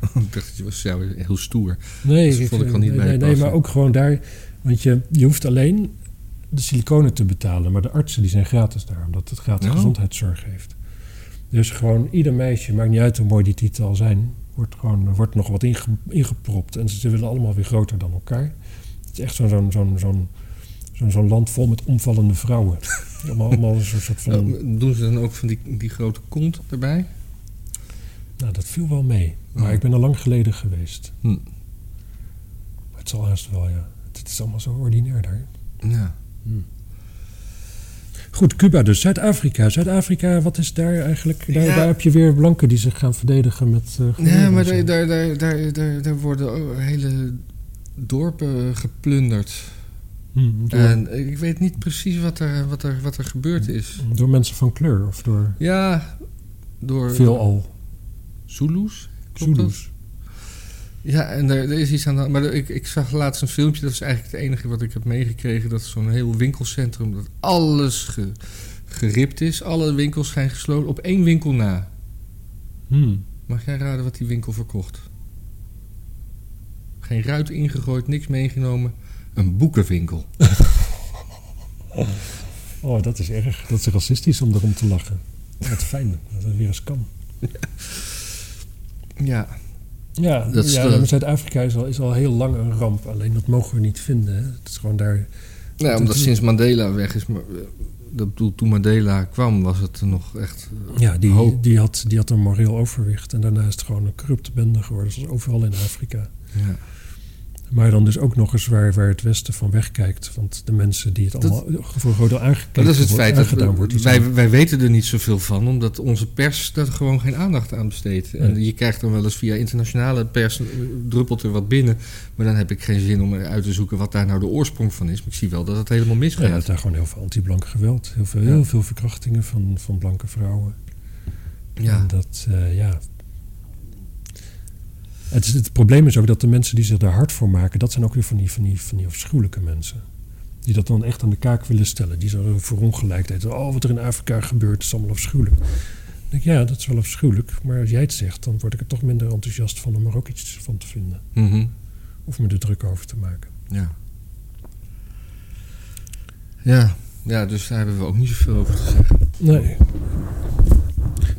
B: [LAUGHS]
A: ik dacht dat je was jou heel stoer.
B: Nee,
A: vond ik wel niet
B: nee, nee, maar ook gewoon daar. Want je, je hoeft alleen de siliconen te betalen. Maar de artsen die zijn gratis daar. Omdat het gratis gezondheidszorg heeft. Dus gewoon ieder meisje, maakt niet uit hoe mooi die tieten al zijn. Wordt, gewoon, wordt nog wat inge, ingepropt. En ze willen allemaal weer groter dan elkaar. Het is echt zo'n zo'n zo'n zo'n zo'n land vol met omvallende vrouwen. [LAUGHS] allemaal, allemaal een soort van...
A: Doen ze dan ook van die, die grote kont erbij?
B: Nou, dat viel wel mee. Maar
A: Oh.
B: ik ben al lang geleden geweest.
A: Hm.
B: Maar het zal haast wel, ja. Het is allemaal zo ordinair daar.
A: Ja.
B: Goed, Cuba dus. Zuid-Afrika. Zuid-Afrika, wat is daar eigenlijk? Daar,
A: Ja.
B: daar heb je weer blanken die zich gaan verdedigen met... eh, en
A: maar daar, daar, daar, daar, daar, daar worden hele dorpen geplunderd.
B: Hm, door,
A: En ik weet niet precies wat er, wat er, wat er gebeurd is.
B: door mensen van kleur of door
A: Ja, door
B: veelal
A: Zulus.
B: Zulus.
A: Ja, en er, er is iets aan de Maar ik, ik zag laatst een filmpje, dat is eigenlijk het enige wat ik heb meegekregen. Dat is zo'n heel winkelcentrum, dat alles ge- geript is. Alle winkels zijn gesloten, op één winkel na.
B: Hm.
A: Mag jij raden wat die winkel verkocht? Geen ruit ingegooid, niks meegenomen. Een boekenwinkel. [LAUGHS]
B: Oh, dat is erg. Dat is racistisch om erom te lachen. Wat fijn dat het weer eens kan.
A: Ja,
B: Ja,
A: Dat
B: ja
A: de-
B: maar Zuid-Afrika is al, is al heel lang een ramp. Alleen dat mogen we niet vinden. Hè. Het is gewoon daar...
A: nou, omdat sinds Mandela weg is. Maar, eh, dat bedoel, toen Mandela kwam, was het nog echt. eh,
B: Ja, die,
A: hoop.
B: die, had, die had een moreel overwicht. En daarna is het gewoon een corrupte bende geworden. Zoals overal in Afrika.
A: Ja.
B: Maar dan dus ook nog eens waar, waar het Westen van wegkijkt. Want de mensen die het
A: Dat-
B: allemaal voor groot deel aangekeken
A: dat is het
B: wordt,
A: feit dat we-
B: wordt.
A: wij, wij weten er niet zoveel van, omdat onze pers daar gewoon geen aandacht aan besteedt. En
B: Nee.
A: je krijgt dan wel eens via internationale pers, eh, druppelt er wat binnen. Maar dan heb ik geen zin om uit te zoeken wat daar nou de oorsprong van is. Maar ik zie wel dat het helemaal
B: ja,
A: misgaat.
B: het is daar gewoon heel veel anti-blank geweld. Heel veel,
A: Ja.
B: heel veel verkrachtingen van, van blanke vrouwen.
A: Ja.
B: En dat, eh, ja... Het, is, het probleem is ook dat de mensen die zich daar hard voor maken... dat zijn ook weer van die, van die, van die afschuwelijke mensen. Die dat dan echt aan de kaak willen stellen. Die zo voor ongelijkheid. Oh, wat er in Afrika gebeurt is allemaal afschuwelijk. Dan denk ik, ja, dat is wel afschuwelijk. Maar als jij het zegt, dan word ik er toch minder enthousiast van... om er ook iets van te vinden.
A: Mhm.
B: Of me er druk over te maken.
A: ja. Ja. Ja, dus daar hebben we ook niet zoveel over te zeggen.
B: Nee,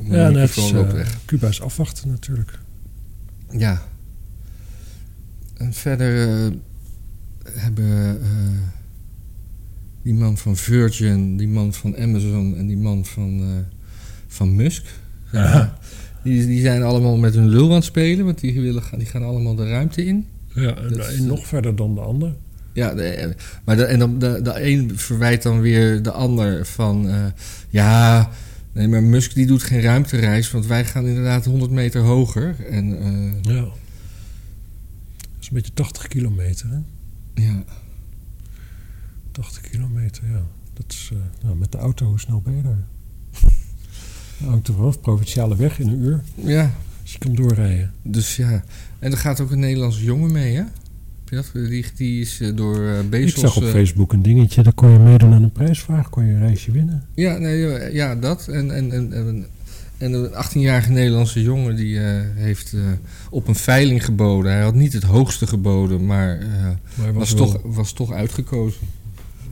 B: ja, net
A: microfoon
B: als,
A: loopt
B: eh. Cuba is afwachten natuurlijk.
A: Ja. En verder eh, hebben eh, die man van Virgin, die man van Amazon en die man van, eh, van Musk.
B: Ja.
A: Die, die zijn allemaal met hun lul aan het spelen, want die, willen, gaan- die gaan allemaal de ruimte in.
B: Ja, en
A: Dat
B: de nog verder dan de ander.
A: Ja, de, maar de, en dan, de, de een verwijt dan weer de ander van... ja, nee, maar Musk die doet geen ruimtereis... want wij gaan inderdaad 100 meter hoger. En eh,
B: Ja. Dat is een beetje 80 kilometer, hè?
A: ja,
B: 80 kilometer, ja. Dat is, eh, nou, met de auto, hoe snel ben je daar? [LAUGHS] Hangt er vanaf, provinciale weg in een uur.
A: ja,
B: Als je kan doorrijden.
A: dus ja. En er gaat ook een Nederlandse jongen mee, hè? Heb je dat? Die, die is eh, door eh, Bezos...
B: Ik zag op
A: eh,
B: Facebook een dingetje, daar kon je meedoen aan een prijsvraag, kon je een reisje winnen.
A: Ja, nee, ja, ja, dat. En, en, en, en, En een 18-jarige Nederlandse jongen die eh, heeft eh, op een veiling geboden. Hij had niet het hoogste geboden, maar eh,
B: Maar
A: was, toch, was toch uitgekozen.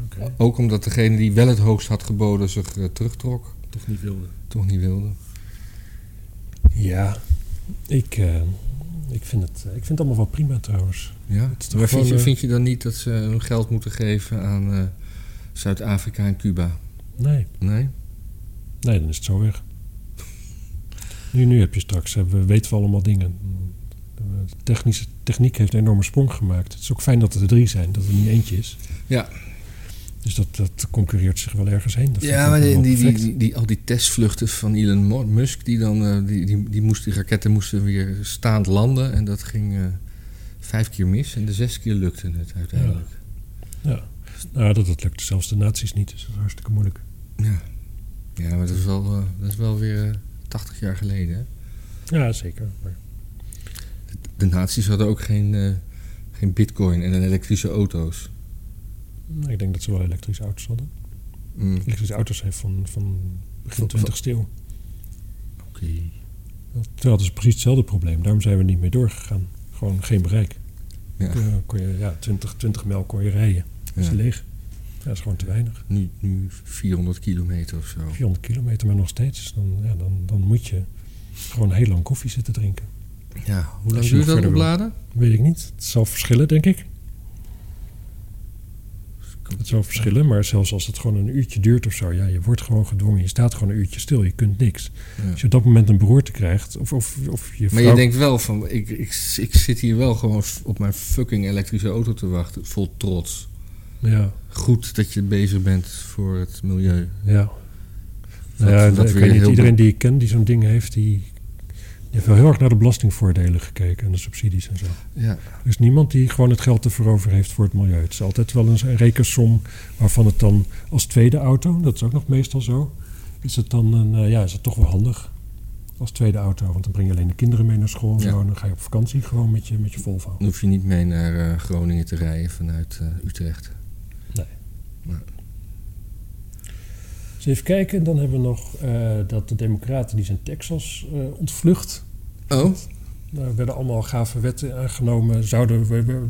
B: Oké,
A: Ook omdat degene die wel het hoogst had geboden zich eh, terugtrok.
B: toch niet wilde.
A: Toch niet wilde.
B: Ja, ik, eh, ik, vind het, ik vind het allemaal wel prima trouwens.
A: Ja? Maar vind je,
B: eh,
A: vind je dan niet dat ze hun geld moeten geven aan eh, Zuid-Afrika en Cuba?
B: Nee,
A: Nee?
B: nee, dan is het zo weg. Nu, nu heb je straks, eh, we weten we allemaal dingen. De technische, techniek heeft een enorme sprong gemaakt. Het is ook fijn dat er drie zijn, dat er niet eentje is.
A: Ja.
B: Dus dat, dat concurreert zich wel ergens heen. Dat
A: Ja, maar die, die, die, die- al die testvluchten van Elon Musk, die dan, eh, die, die, die, moesten, die raketten moesten weer staand landen. En dat ging eh, vijf keer mis en de zes keer lukte het uiteindelijk.
B: Ja. Nou, dat, dat lukt zelfs de naties niet, dus dat is hartstikke moeilijk.
A: Ja, ja maar dat is wel, eh, dat is wel weer eh, 80 jaar geleden. Hè?
B: Ja, zeker. Maar,
A: De nazi's hadden ook geen, eh, geen bitcoin en elektrische auto's.
B: nou, ik denk dat ze wel elektrische auto's hadden.
A: Mm, Oké.
B: Elektrische auto's zijn van, van begin
A: Van-
B: 20 eeuw. Terwijl dat is precies hetzelfde probleem. Daarom zijn we niet meer doorgegaan. Gewoon geen bereik.
A: Ja.
B: Kon je, ja, 20, 20 mijl kon je rijden. Dat is leeg. Ja, dat is gewoon te weinig.
A: Nu, nu 400 kilometer of zo.
B: 400 kilometer, maar nog steeds. Dan, ja, dan, dan moet je gewoon heel lang koffie zitten drinken.
A: Ja, hoe lang duurt dat
B: wil.
A: opladen?
B: Weet ik niet. Het zal verschillen, denk ik. Het zal verschillen, maar zelfs als het gewoon een uurtje duurt of zo, ja, je wordt gewoon gedwongen. Je staat gewoon een uurtje stil, je kunt niks.
A: Ja.
B: Als je op dat moment een beroerte krijgt, of, of, of je
A: Maar
B: vrouw...
A: je denkt wel van, ik, ik, ik zit hier wel gewoon op mijn fucking elektrische auto te wachten, vol trots.
B: Ja,
A: Goed dat je bezig bent voor het milieu.
B: ja. Nou ja, ik
A: weer
B: weet niet, iedereen die ik ken die zo'n ding heeft, die, die heeft wel heel erg naar de belastingvoordelen gekeken en de subsidies en zo.
A: Ja,
B: Er is niemand die gewoon het geld ervoor over heeft voor het milieu. Het is altijd wel een, een rekensom waarvan het dan als tweede auto, dat is ook nog meestal zo, is het dan een, eh, ja, is het toch wel handig als tweede auto. Want dan breng je alleen de kinderen mee naar school en
A: Ja.
B: zo. En dan ga je op vakantie gewoon met je, met je Volvo.
A: dan hoef je niet mee naar eh, Groningen te rijden vanuit eh, Utrecht.
B: Dus even kijken, dan hebben we nog eh, dat de democraten die zijn Texas eh, ontvlucht.
A: Oh,
B: Daar werden allemaal gave wetten aangenomen, zouden we- we-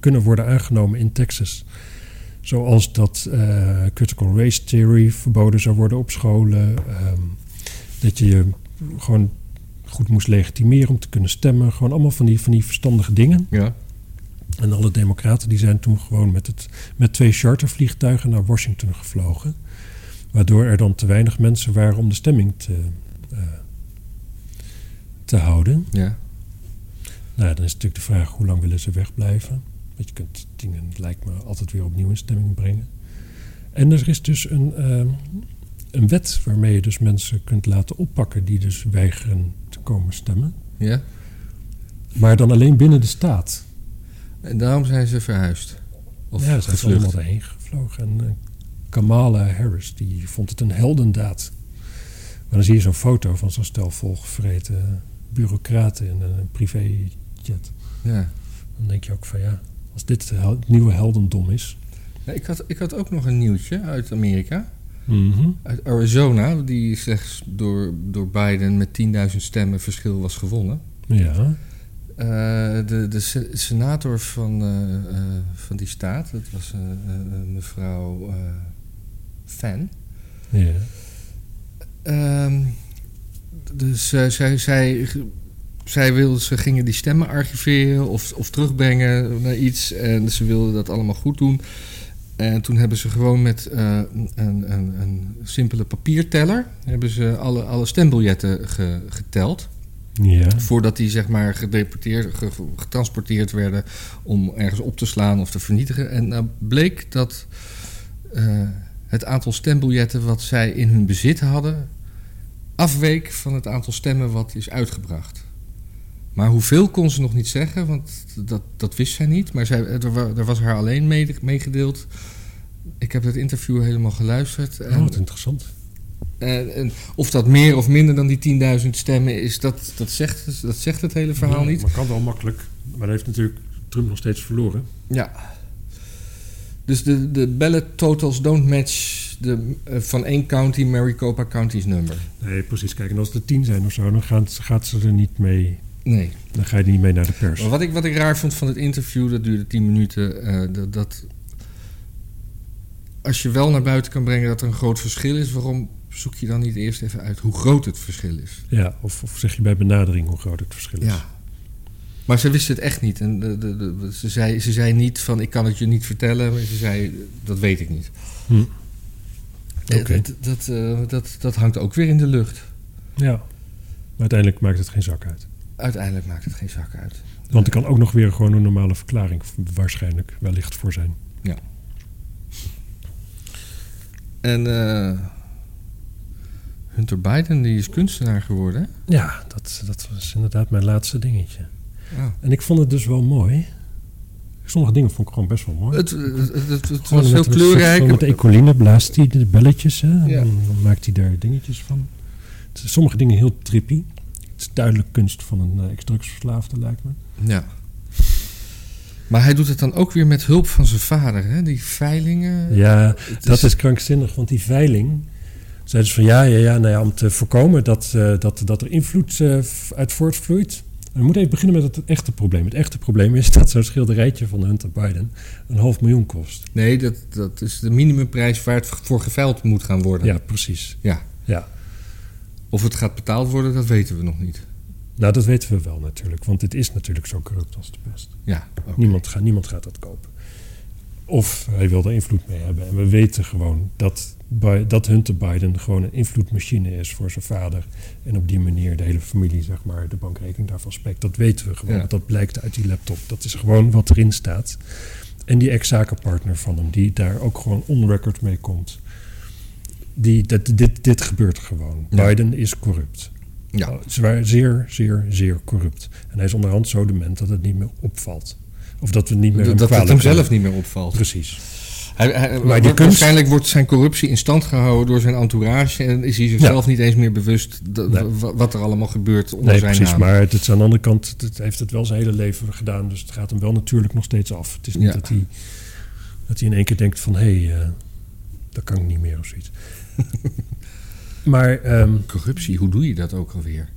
B: kunnen worden aangenomen in Texas. Zoals dat eh, critical race theory verboden zou worden op scholen. ehm, dat je je gewoon goed moest legitimeren om te kunnen stemmen. Gewoon allemaal van die, van die verstandige dingen.
A: ja.
B: En alle democraten die zijn toen gewoon met, het, met twee chartervliegtuigen naar Washington gevlogen. Waardoor er dan te weinig mensen waren om de stemming te, eh, te houden.
A: Ja,
B: Nou, dan is natuurlijk de vraag hoe lang willen ze wegblijven. Want je kunt dingen, lijkt me, altijd weer opnieuw in stemming brengen. En er is dus een, ehm, een wet waarmee je dus mensen kunt laten oppakken die dus weigeren te komen stemmen.
A: ja.
B: Maar dan alleen binnen de staat.
A: En daarom zijn ze verhuisd. Of
B: ja, zijn ze
A: gevlucht.
B: allemaal daarheen gevlogen. En eh, Kamala Harris, die vond het een heldendaad. Maar dan zie je zo'n foto van zo'n stel volgevreten bureaucraten in een privéjet.
A: Ja.
B: Dan denk je ook van ja, als dit het, nieuwe heldendom is.
A: Ja, ik, had, ik had ook nog een nieuwtje uit Amerika.
B: Mhm.
A: Uit Arizona, die slechts door, door Biden met 10.000 stemmen verschil was gewonnen.
B: Ja,
A: Eh, de, de se- senator van, eh, eh, van die staat, dat was mevrouw Fan.
B: ja.
A: Ehm, dus eh, zij, zij, zij wilde, ze gingen die stemmen archiveren of, of terugbrengen naar iets. En ze wilden dat allemaal goed doen. En toen hebben ze gewoon met eh, een, een, een simpele papierteller... hebben ze alle, alle stembiljetten ge- geteld.
B: ja.
A: Voordat die zeg maar gedeporteerd, ge- getransporteerd werden om ergens op te slaan of te vernietigen. En nou bleek dat eh, het aantal stembiljetten wat zij in hun bezit hadden afweek van het aantal stemmen wat is uitgebracht. Maar hoeveel kon ze nog niet zeggen, want dat, dat wist zij niet. Maar zij, er, wa- er was haar alleen meegedeeld. Ik heb het interview helemaal geluisterd.
B: Oh,
A: En,
B: wat interessant.
A: en, en of dat meer of minder dan die 10.000 stemmen is, dat, dat, zegt, dat zegt het hele verhaal
B: Ja,
A: niet.
B: Maar kan wel makkelijk. Maar dat heeft natuurlijk Trump nog steeds verloren.
A: Ja. Dus de, de ballot totals don't match de, eh, van één county Maricopa County's nummer.
B: Nee, precies. Kijk, en als er tien zijn of zo, dan gaat, gaat ze er niet mee.
A: Nee.
B: Dan ga je er niet mee naar de pers.
A: Maar wat ik, wat ik raar vond van het interview, dat duurde 10 minuten. eh, dat, dat als je wel naar buiten kan brengen dat er een groot verschil is, waarom zoek je dan niet eerst even uit hoe groot het verschil is?
B: Ja, of, of zeg je bij benadering hoe groot het verschil is.
A: Ja. Maar ze wist het echt niet. En de, de, de- ze, zei, ze zei niet van ik kan het je niet vertellen. Maar ze zei dat weet ik niet.
B: Hm. Oké.
A: Dat, dat, eh, dat, dat hangt ook weer in de lucht.
B: Ja. Maar uiteindelijk maakt het geen zak uit.
A: Uiteindelijk maakt het geen zak uit.
B: Want er kan ook nog weer gewoon een normale verklaring waarschijnlijk wellicht voor zijn.
A: En eh, Hunter Biden die is kunstenaar geworden.
B: Ja, dat, dat was inderdaad mijn laatste dingetje. En ik vond het dus wel mooi. Sommige dingen vond ik gewoon best wel mooi.
A: Het, het, was heel kleurrijk.
B: Met de ecoline blaast hij de belletjes. Hè? En
A: Ja.
B: Dan, dan maakt hij daar dingetjes van. Sommige dingen heel trippy. Het is duidelijk kunst van een uh, ex-drugsverslaafde, lijkt me.
A: Ja. Maar hij doet het dan ook weer met hulp van zijn vader, hè? Die veilingen.
B: Ja, dat is krankzinnig, want die veiling... Zeiden ze van ja, ja, ja, nou ja om te voorkomen dat, eh, dat, dat er invloed eh, uit voortvloeit. We moeten even beginnen met het echte probleem. Het echte probleem is dat zo'n schilderijtje van Hunter Biden een half miljoen kost.
A: Nee, dat, dat is de minimumprijs waar het voor geveild moet gaan worden.
B: Ja, precies.
A: Ja.
B: Ja.
A: Of het gaat betaald worden, dat weten we nog niet.
B: Nou, dat weten we wel natuurlijk, want het is natuurlijk zo corrupt als de pest.
A: Ja.
B: Niemand, gaat, niemand gaat dat kopen. Of hij wil er invloed mee hebben. En we weten gewoon dat, dat Hunter Biden gewoon een invloedmachine is voor zijn vader. En op die manier de hele familie, zeg maar, de bankrekening daarvan spekt. Dat weten we gewoon.
A: Ja.
B: Dat blijkt uit die laptop. Dat is gewoon wat erin staat. En die ex-zakenpartner van hem, die daar ook gewoon on record mee komt. Die, dat, dit, dit gebeurt gewoon.
A: Ja.
B: Biden is corrupt.
A: Ja.
B: Zwaar, zeer, zeer, zeer corrupt. En hij is onderhand zo dement dat het niet meer opvalt. Of dat we niet meer
A: Dat, het hem zelf niet meer opvalt.
B: Precies.
A: Hij, hij-
B: Maar kunst-
A: Waarschijnlijk wordt zijn corruptie in stand gehouden door zijn entourage. En is hij zichzelf niet eens meer bewust
B: Nee.
A: wat er allemaal gebeurt onder
B: Nee,
A: zijn
B: precies.
A: naam.
B: Maar het is aan de andere kant, het heeft het wel zijn hele leven gedaan. Dus het gaat hem wel natuurlijk nog steeds af. Het is niet
A: Ja.
B: dat, hij, dat hij in één keer denkt van... hé, hey, eh, dat kan ik niet meer of zoiets. [LAUGHS] maar ehm,
A: Corruptie, hoe doe je dat ook alweer?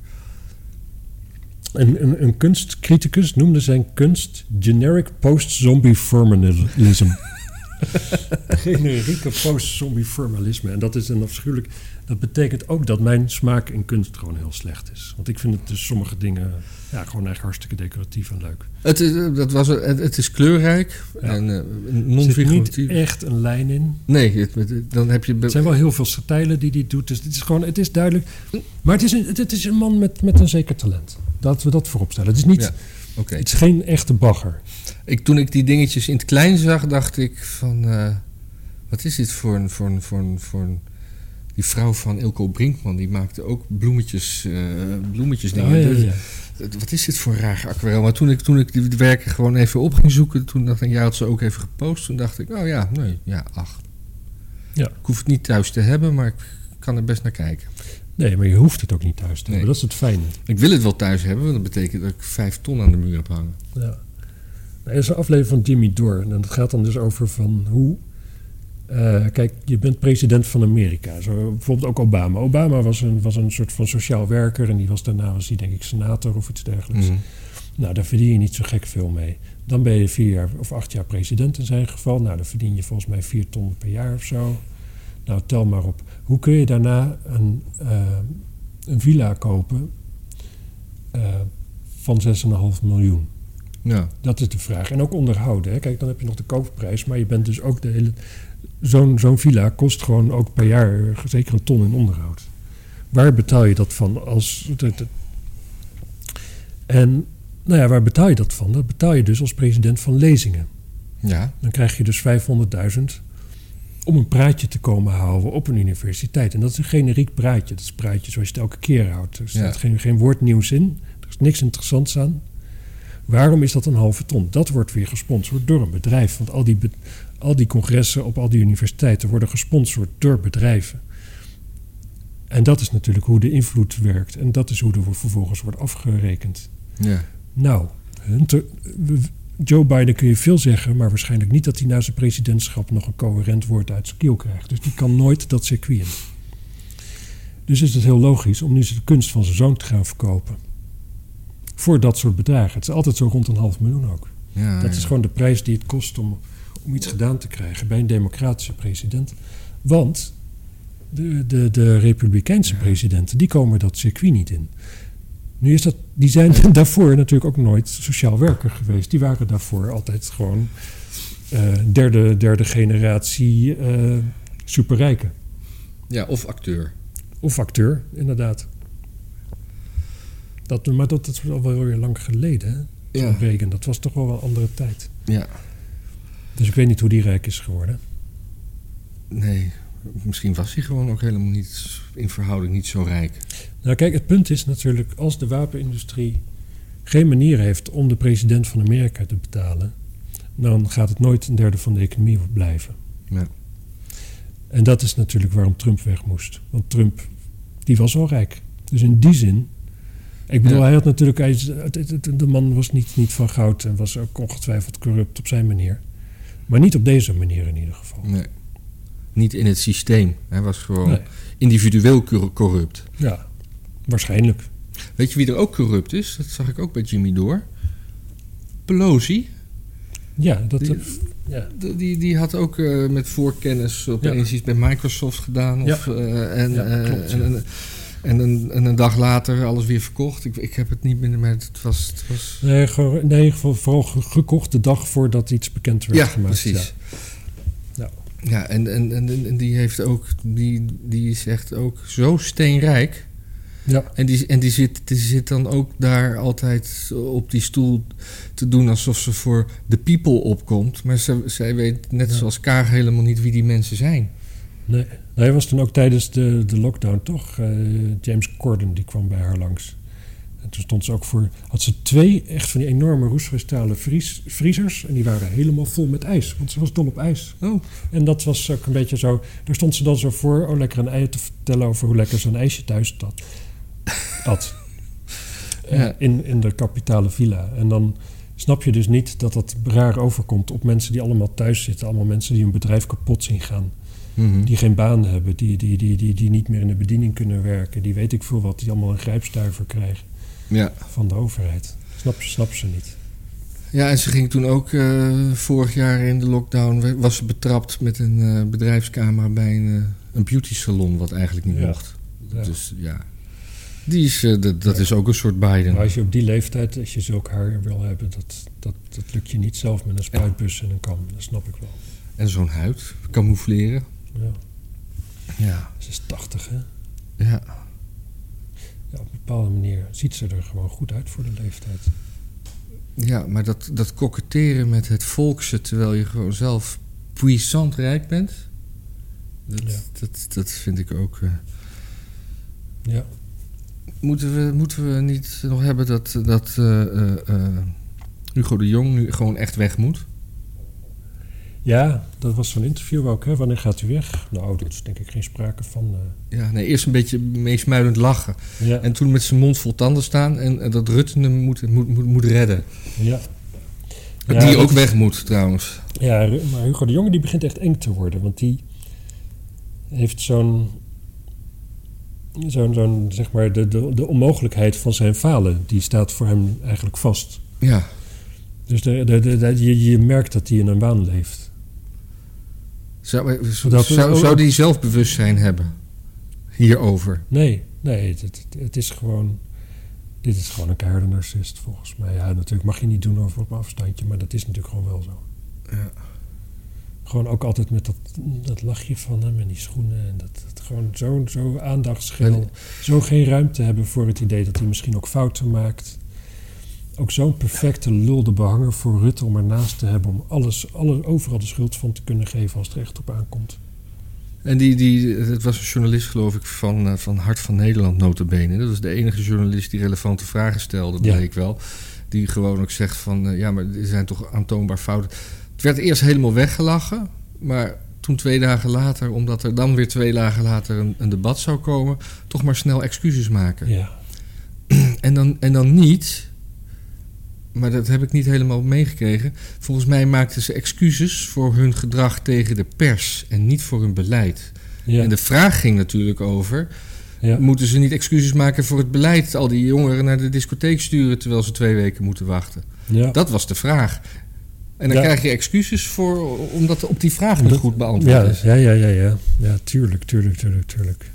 B: Een, een, een kunstcriticus noemde zijn kunst... generic post-zombie formalism. [LAUGHS] Generieke post-zombie formalisme. En dat is een afschuwelijk... Dat betekent ook dat mijn smaak in kunst gewoon heel slecht is. Want ik vind het dus sommige dingen... Ja, gewoon eigenlijk hartstikke decoratief en leuk.
A: Het is, eh, dat was, het, het is kleurrijk
B: Ja.
A: en eh,
B: Er zit niet echt een lijn in.
A: Nee, het- het- dan heb je...
B: Het zijn wel heel veel stijlen die hij doet. Dus het is gewoon, het is duidelijk. Maar het is een, het, is een man met, met een zeker talent. Laten we dat voorop stellen. Het is, niet,
A: Ja, Oké.
B: het is geen echte bagger.
A: Ik, toen ik die dingetjes in het klein zag, dacht ik van... eh, wat is dit voor een, voor een, voor een, voor een... Die vrouw van Ilko Brinkman, die maakte ook bloemetjes, eh bloemetjes dingen.
B: Oh, ja,
A: Dus-
B: ja.
A: Wat is dit voor een raar aquarel? Maar toen ik, toen ik die werken gewoon even op ging zoeken... toen dacht ik, ja, had ze ook even gepost. Toen dacht ik, oh ja, nee, ja, ach.
B: Ja.
A: Ik hoef het niet thuis te hebben, maar ik kan er best naar kijken.
B: Nee, maar je hoeft het ook niet thuis te
A: Nee.
B: hebben. Dat is het fijne.
A: Ik wil het wel thuis hebben, want dat betekent dat ik vijf ton aan de muur heb hangen.
B: Ja. Er is een aflevering van Jimmy Dore. En dat gaat dan dus over van hoe... eh, kijk, je bent president van Amerika. Zo, bijvoorbeeld ook Obama. Obama was een, was een soort van sociaal werker. En die was daarna was hij denk ik senator of iets dergelijks.
A: Mhm.
B: Nou, daar verdien je niet zo gek veel mee. Dan ben je vier jaar of acht jaar president in zijn geval. Nou, dan verdien je volgens mij vier ton per jaar of zo. Nou, tel maar op. Hoe kun je daarna een, eh, een villa kopen eh, van 6,5 miljoen?
A: Ja,
B: Dat is de vraag. En ook onderhouden. Hè? Kijk, dan heb je nog de koopprijs. Maar je bent dus ook de hele... Zo'n zo'n villa kost gewoon ook per jaar eh, zeker een ton in onderhoud. Waar betaal je dat van? Als, en nou ja, waar betaal je dat van? Dat betaal je dus als president van lezingen.
A: ja,
B: Dan krijg je dus 500.000 om een praatje te komen houden op een universiteit. En dat is een generiek praatje. Dat is een praatje zoals je het elke keer houdt. Er staat
A: Ja.
B: geen, geen woord nieuws in. Er is niks interessants aan. Waarom is dat een halve ton? Dat wordt weer gesponsord door een bedrijf. Want al die, be- al die congressen op al die universiteiten worden gesponsord door bedrijven. En dat is natuurlijk hoe de invloed werkt. En dat is hoe er vervolgens wordt afgerekend.
A: ja.
B: Nou, Hunter, Joe Biden kun je veel zeggen, maar waarschijnlijk niet dat hij na zijn presidentschap nog een coherent woord uit zijn keel krijgt. Dus die kan nooit dat circuit in. Dus is het heel logisch om nu de kunst van zijn zoon te gaan verkopen. Voor dat soort bedragen. Het is altijd zo rond een half miljoen ook.
A: Ja,
B: Dat
A: ja.
B: is gewoon de prijs die het kost om, om iets gedaan te krijgen bij een democratische president. Want de, de, de republikeinse presidenten, die komen dat circuit niet in. Nu is dat, die zijn [LAUGHS] daarvoor natuurlijk ook nooit sociaal werker geweest. Die waren daarvoor altijd gewoon eh, derde, derde generatie eh, superrijken.
A: ja, of acteur.
B: Of acteur, inderdaad. Dat, maar dat, dat is al wel weer lang geleden, hè?
A: Ja.
B: Reagan, dat was toch wel een andere tijd.
A: Ja,
B: Dus ik weet niet hoe die rijk is geworden.
A: nee. Misschien was hij gewoon ook helemaal niet in verhouding niet zo rijk.
B: Nou kijk, het punt is natuurlijk, als de wapenindustrie geen manier heeft om de president van Amerika te betalen, dan gaat het nooit een derde van de economie blijven.
A: Ja.
B: En dat is natuurlijk waarom Trump weg moest. Want Trump, die was al rijk. Dus in die zin. Ik bedoel,
A: Ja.
B: hij had natuurlijk. Hij, de man was niet, niet van goud en was ook ongetwijfeld corrupt op zijn manier. Maar niet op deze manier in ieder geval.
A: Nee. Niet in het systeem. Hij was gewoon
B: Nee.
A: individueel cor- corrupt.
B: Ja, waarschijnlijk.
A: Weet je wie er ook corrupt is? Dat zag ik ook bij Jimmy Door. Pelosi.
B: Ja, dat.
A: Die-
B: ja.
A: Die, die had ook eh, met voorkennis opeens iets bij Microsoft gedaan. Of, eh, en,
B: Ja,
A: eh,
B: klopt,
A: en,
B: ja.
A: en, en, een, en een dag later alles weer verkocht. Ik, ik heb het niet meer, maar het was... Het was
B: Nee, gewoon, nee, voor- vooral ge- gekocht de dag voordat iets bekend werd
A: ja,
B: gemaakt.
A: precies.
B: Ja.
A: Ja, en, en, en, en die heeft ook... Die, die is echt ook zo steenrijk.
B: Ja.
A: En, die, en die, zit, die zit dan ook daar altijd op die stoel te doen alsof ze voor de people opkomt. Maar ze, zij weet net
B: Ja.
A: zoals Kaag helemaal niet wie die mensen zijn.
B: Nee. Hij was toen ook tijdens de, de lockdown toch? Eh, James Corden die kwam bij haar langs. En toen stond ze ook voor. Had ze twee echt van die enorme roestvrijstalen vries, vriezers. En die waren helemaal vol met ijs. Want ze was dol op ijs.
A: Oh,
B: En dat was ook een beetje zo. Daar stond ze dan zo voor. Oh, lekker een ei te vertellen over hoe lekker ze een ijsje thuis had. [LAUGHS] had. Eh,
A: Ja.
B: in, in de kapitale villa. En dan snap je dus niet dat dat raar overkomt op mensen die allemaal thuis zitten. Allemaal mensen die hun bedrijf kapot zien gaan.
A: Mhm.
B: Die geen baan hebben, die, die, die, die, die niet meer in de bediening kunnen werken. Die weet ik veel wat, die allemaal een grijpstuiver krijgen
A: ja.
B: van de overheid. Snap, snap ze niet.
A: ja, en ze ging toen ook eh, vorig jaar in de lockdown... was ze betrapt met een eh, bedrijfscamera bij een, eh, een beauty salon... wat eigenlijk niet
B: Ja.
A: mocht.
B: Ja.
A: Dus ja, die is, dat, dat
B: Ja.
A: is ook een soort Biden.
B: Maar als je op die leeftijd, als je zulk haar wil hebben, dat, dat, dat lukt je niet zelf met een spuitbus en een kam. Dat snap ik wel.
A: En zo'n huid, camoufleren.
B: Ja.
A: Ja,
B: Ze is 80, hè?
A: ja.
B: Ja, op een bepaalde manier ziet ze er gewoon goed uit voor de leeftijd.
A: ja maar dat, dat koketteren met het volkse... terwijl je gewoon zelf puissant rijk bent... dat,
B: Ja.
A: dat, dat vind ik ook... eh,
B: Ja.
A: Moeten we, moeten we niet nog hebben dat, dat eh, eh, Hugo de Jong nu gewoon echt weg moet?
B: Ja, dat was zo'n interview ook, hè? Wanneer gaat u weg? Nou, dat is denk ik geen sprake van. eh.
A: Ja, nee, eerst een beetje meesmuilend lachen.
B: Ja,
A: En toen met zijn mond vol tanden staan en, en dat Rutte hem moet, moet, moet, moet redden.
B: ja. Ja,
A: die ook weg moet trouwens.
B: Ja, maar Hugo de Jonge die begint echt eng te worden. Want die heeft zo'n... Zo'n, zo'n zeg maar, de, de, de onmogelijkheid van zijn falen... die staat voor hem eigenlijk vast.
A: Ja,
B: Dus de, de, de, de- je, je merkt dat hij in een waan leeft.
A: Zou, zou,
B: Dat-
A: zou, zou die zelfbewustzijn hebben hierover?
B: Nee, nee, het, het, het is gewoon... Dit is gewoon een keiharde narcist, volgens mij. Ja, natuurlijk mag je niet doen over op afstandje... maar dat is natuurlijk gewoon wel zo.
A: Ja.
B: Gewoon ook altijd met dat, dat lachje van hem en die schoenen. En dat, dat gewoon zo, zo.
A: En-
B: Zo geen ruimte hebben voor het idee dat hij misschien ook fouten maakt. Ook zo'n perfecte lulde behanger voor Rutte om ernaast te hebben... om alles, alle, overal de schuld van te kunnen geven als het er echt op aankomt.
A: En die, die, het was een journalist geloof ik van, eh, van Hart van Nederland notabene. Dat was de enige journalist die relevante vragen stelde,
B: Ja.
A: bleek wel. Die gewoon ook zegt van, eh, ja maar er zijn toch aantoonbaar fouten. Het werd eerst helemaal weggelachen, maar toen twee dagen later, omdat er dan weer twee dagen later een, een debat zou komen, toch maar snel excuses maken.
B: Ja,
A: En, dan, en dan niet maar dat heb ik niet helemaal meegekregen. Volgens mij maakten ze excuses voor hun gedrag tegen de pers en niet voor hun beleid.
B: Ja.
A: En de vraag ging natuurlijk over:
B: ja.
A: moeten ze niet excuses maken voor het beleid, al die jongeren naar de discotheek sturen terwijl ze twee weken moeten wachten?
B: ja.
A: Dat was de vraag. En dan krijg je excuses voor, omdat op die vraag niet
B: Dat-
A: goed beantwoord is.
B: ja, ja, ja, ja. Ja, tuurlijk, tuurlijk, tuurlijk, tuurlijk.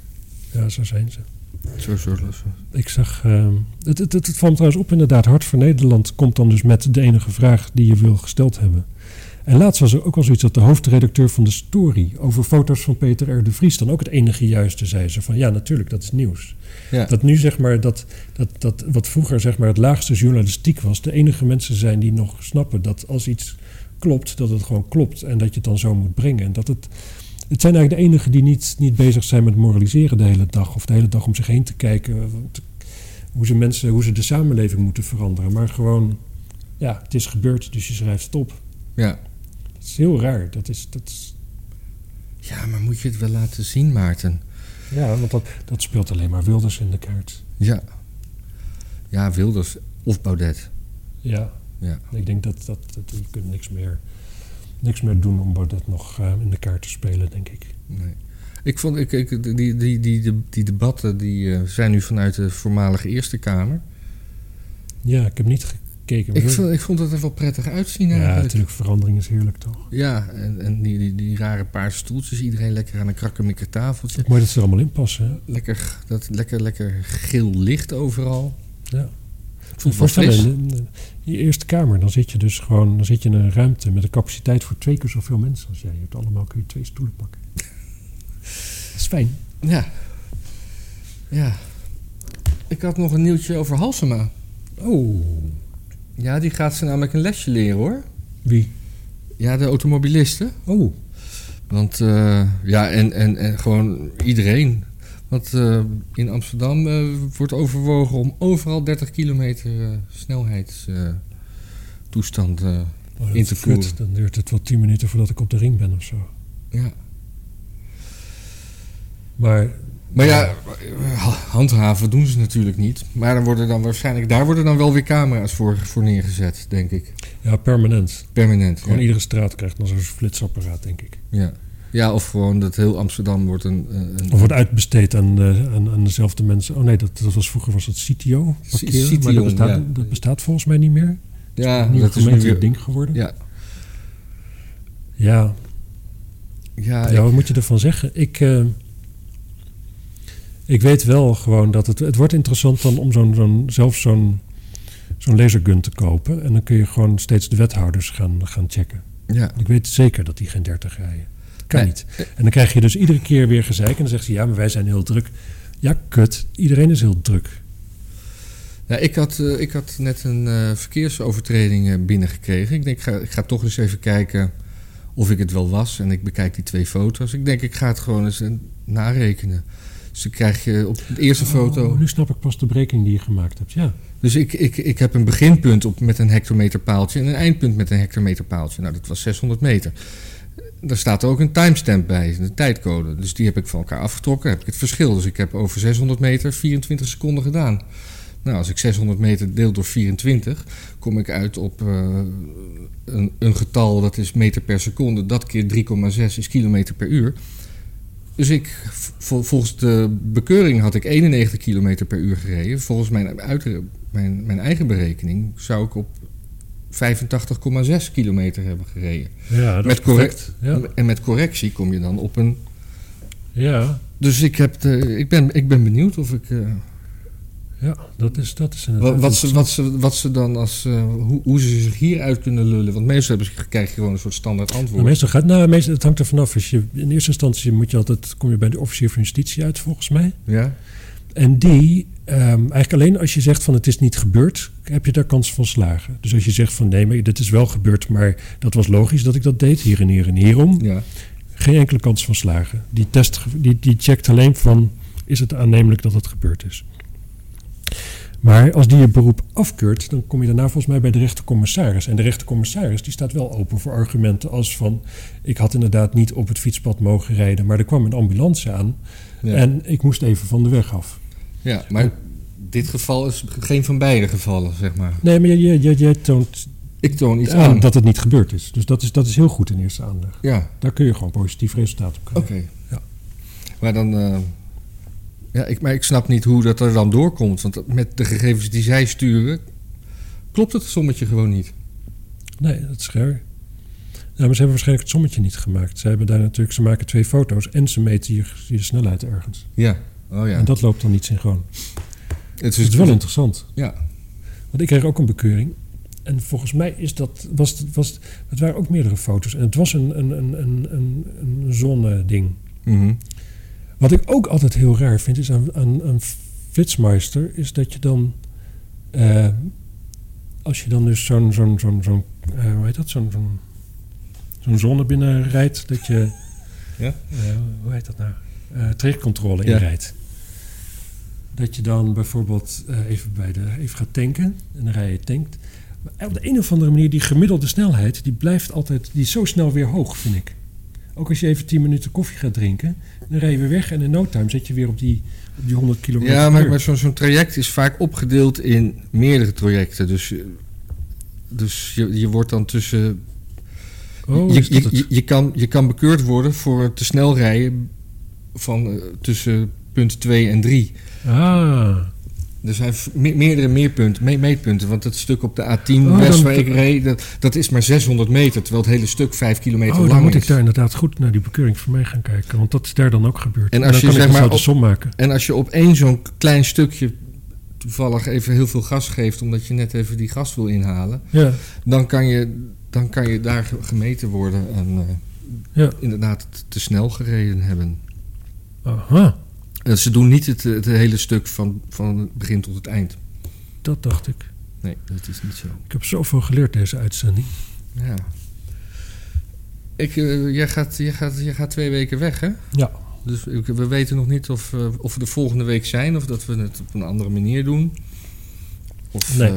B: Ja, zo zijn ze.
A: Zo, zo, zo.
B: Ik zag... ehm, het, het, het, het valt trouwens op inderdaad. Hart voor Nederland komt dan dus met de enige vraag die je wil gesteld hebben. En laatst was er ook al zoiets dat de hoofdredacteur van de Story... over foto's van Peter R. de Vries dan ook het enige juiste zei. Ze van, ja, natuurlijk, dat is nieuws.
A: Ja.
B: Dat nu zeg maar, dat, dat, dat wat vroeger zeg maar het laagste journalistiek was... de enige mensen zijn die nog snappen dat als iets klopt, dat het gewoon klopt. En dat je het dan zo moet brengen. En dat het... Het zijn eigenlijk de enigen die niet, niet bezig zijn met moraliseren de hele dag. Of de hele dag om zich heen te kijken. want Hoe ze, mensen, hoe ze de samenleving moeten veranderen. Maar gewoon, ja, het is gebeurd, dus je schrijft het op.
A: ja.
B: Het is heel raar. Dat is, dat is,
A: ja, maar moet je het wel laten zien, Maarten?
B: ja, want dat, dat speelt alleen maar Wilders in de kaart.
A: Ja. Ja, Wilders of Baudet.
B: Ja,
A: Ja.
B: ik denk dat, dat, dat je kunt niks meer, niks meer doen om dat nog eh, in de kaart te spelen, denk ik.
A: Nee. Ik vond, ik, ik, die, die, die, die, die debatten die, eh, zijn nu vanuit de voormalige Eerste Kamer.
B: Ja, ik heb niet gekeken.
A: Ik vond, ik vond het er wel prettig uitzien
B: ja,
A: eigenlijk.
B: natuurlijk, verandering is heerlijk toch?
A: Ja, en, en die, die, die rare paarse stoeltjes. Iedereen lekker aan een krakkemikker tafeltje.
B: Mooi dat ze er allemaal in passen. Hè?
A: Lekker, dat, lekker, lekker geel licht overal.
B: Ja.
A: Ik wel
B: Voorstellen, die Eerste Kamer, dan zit je dus gewoon dan zit je in een ruimte met een capaciteit voor twee keer zoveel mensen als jij. Je hebt allemaal kun je twee stoelen pakken. Dat is fijn.
A: Ja. Ja. Ik had nog een nieuwtje over Halsema.
B: Oh,
A: Ja, die gaat ze namelijk een lesje leren hoor.
B: wie?
A: Ja, de automobilisten.
B: Oh,
A: Want eh, ja, en, en, en gewoon iedereen. Want eh, in Amsterdam eh, wordt overwogen om overal 30 kilometer eh, snelheidstoestand.
B: oh,
A: In te
B: is kut.
A: voeren.
B: Dan duurt het wel tien minuten voordat ik op de ring ben of zo.
A: ja.
B: Maar
A: Maar ja, ha- handhaven doen ze natuurlijk niet. Maar dan worden dan waarschijnlijk, daar worden dan wel weer camera's voor, voor neergezet, denk ik.
B: ja, permanent.
A: Permanent.
B: Gewoon
A: ja.
B: iedere straat krijgt dan zo'n flitsapparaat, denk ik.
A: Ja. Ja, of gewoon dat heel Amsterdam wordt een... een
B: Of wordt uitbesteed aan, eh, aan, aan dezelfde mensen. Oh nee, dat, dat was vroeger was het CTO. Parkeren, maar dat bestaat,
A: ja.
B: dat bestaat volgens mij niet meer.
A: ja, dat is weer...
B: ding geworden.
A: Ja,
B: Ja,
A: ja,
B: ja, wat moet je ervan zeggen? Ik, eh, ik weet wel gewoon dat het... Het wordt interessant dan om zo'n, zo'n, zelf zo'n, zo'n lasergun te kopen. En dan kun je gewoon steeds de wethouders gaan, gaan checken.
A: ja.
B: Ik weet zeker dat die geen 30 rijden. Kan
A: Nee.
B: niet. En dan krijg je dus iedere keer weer gezeik. En dan zegt ze, ja, maar wij zijn heel druk. Ja, kut. Iedereen is heel druk.
A: Ja, ik, had, eh, ik had net een eh, verkeersovertreding eh, binnengekregen. Ik denk, ik ga, ik ga toch eens even kijken of ik het wel was. En ik bekijk die twee foto's. Ik denk, ik ga het gewoon eens narekenen. Dus dan krijg je op de eerste foto...
B: Oh, nu snap ik pas de berekening die je gemaakt hebt. Ja.
A: Dus ik, ik, ik heb een beginpunt op, met een hectometerpaaltje en een eindpunt met een hectometerpaaltje. Nou, dat was 600 meter. Daar staat ook een timestamp bij, een tijdcode. Dus die heb ik van elkaar afgetrokken, heb ik het verschil. Dus ik heb over 600 meter 24 seconden gedaan. Nou, als ik 600 meter deel door 24, kom ik uit op eh, een, een getal dat is meter per seconde. Dat keer 3,6 is kilometer per uur. Dus ik, vol- volgens de bekeuring had ik 91 kilometer per uur gereden. Volgens mijn, mijn, mijn eigen berekening zou ik op 85,6 kilometer hebben gereden.
B: Ja, dat
A: Met correct-
B: Ja.
A: En met correctie kom je dan op een...
B: Ja,
A: Dus ik, heb de, ik, ben, ik ben benieuwd of ik... eh,
B: ja dat, is, dat is inderdaad...
A: wat, wat, ze, wat, ze, wat ze dan als... eh, hoe, hoe ze zich hieruit kunnen lullen. Want meestal hebben ze, krijg je gewoon een soort standaard
B: Nou,
A: antwoord.
B: meestal gaat, nou, meestal, het hangt er vanaf. Als je, in eerste instantie moet je altijd, kom je bij de officier van justitie uit, volgens mij.
A: Ja?
B: En die, ehm, eigenlijk alleen als je zegt van het is niet gebeurd, heb je daar kans van slagen. Dus als je zegt van nee, maar dit is wel gebeurd, maar dat was logisch dat ik dat deed, hier en hier en hierom.
A: Ja.
B: Geen enkele kans van slagen. Die, test, die, die checkt alleen van is het aannemelijk dat het gebeurd is. Maar als die je beroep afkeurt, dan kom je daarna volgens mij bij de rechtercommissaris. En de rechtercommissaris die staat wel open voor argumenten als van... ik had inderdaad niet op het fietspad mogen rijden, maar er kwam een ambulance aan...
A: Ja.
B: en ik moest even van de weg af.
A: ja, maar dit geval is geen van beide gevallen, zeg maar.
B: Nee, maar jij, jij, jij toont
A: Ik toon iets
B: aan
A: aan.
B: dat het niet gebeurd is. Dus dat is, dat is heel goed in eerste aanleg.
A: Ja,
B: Daar kun je gewoon positief resultaat op
A: oké.
B: krijgen. Ja.
A: Maar dan... eh, ja, ik, maar ik snap niet hoe dat er dan doorkomt. Want met de gegevens die zij sturen... klopt het sommetje gewoon niet.
B: Nee, dat is raar. Ja, maar ze hebben waarschijnlijk het sommetje niet gemaakt. Ze hebben daar natuurlijk, ze maken twee foto's en ze meten je, je snelheid ergens.
A: Ja. Oh ja.
B: En dat loopt dan niet synchroon.
A: het
B: het is wel interessant.
A: Ja.
B: Want ik kreeg ook een bekeuring. En volgens mij is dat, was, het- was, het- het waren ook meerdere foto's. En het was een, een, een, een, een, een zonneding.
A: Mhm.
B: Wat ik ook altijd heel raar vind is aan, aan, aan Flitsmeister... is dat je dan... eh, als je dan dus zo'n... zo'n zo'n zo'n eh, hoe heet dat? Zo'n zo'n zo'n zonne binnenrijdt... dat je...
A: Ja.
B: eh, hoe heet dat nou? Eh trajectcontrole inrijdt. Dat je dan bijvoorbeeld eh, even, bij de, even gaat tanken... en dan rij je tankt... Maar op de een of andere manier, die gemiddelde snelheid... die blijft altijd... die is zo snel weer hoog, vind ik. Ook als je even 10 minuten koffie gaat drinken... dan rij je weer weg en in no time zit je weer op die, op die 100 kilometer
A: Ja, maar, maar zo'n traject is vaak opgedeeld in meerdere trajecten. Dus, dus je, je wordt dan tussen...
B: Oh,
A: je,
B: is dat
A: je, je, je kan, je kan bekeurd worden voor te snel rijden van eh, tussen punt 2 en 3.
B: Ah,
A: Er zijn me- meerdere meerpunten, me- meetpunten. Want het stuk op de A10
B: Oh,
A: west waar ik reed, dat, dat is maar 600 meter. Terwijl het hele stuk 5 kilometer
B: oh
A: lang
B: dan moet
A: is.
B: ik daar inderdaad goed naar die bekeuring voor mij gaan kijken. Want dat is daar dan ook gebeurd.
A: En
B: En,
A: als
B: dan
A: je,
B: kan
A: zeg
B: dus
A: maar,
B: de som maken.
A: En als je op één zo'n klein stukje toevallig even heel veel gas geeft... omdat je net even die gas wil inhalen...
B: Ja,
A: dan kan je, dan kan je daar ge- gemeten worden en eh,
B: ja.
A: inderdaad te, snel gereden hebben.
B: Aha,
A: En ze doen niet het, het hele stuk van, van het begin tot het eind.
B: dat dacht ik.
A: Nee, dat is niet zo.
B: Ik heb zoveel geleerd deze uitzending.
A: Ja. Ik, eh, jij, gaat, jij, gaat, jij gaat twee weken weg, hè?
B: Ja.
A: Dus we weten nog niet of, eh, of we de volgende week zijn... of dat we het op een andere manier doen. Of
B: Nee.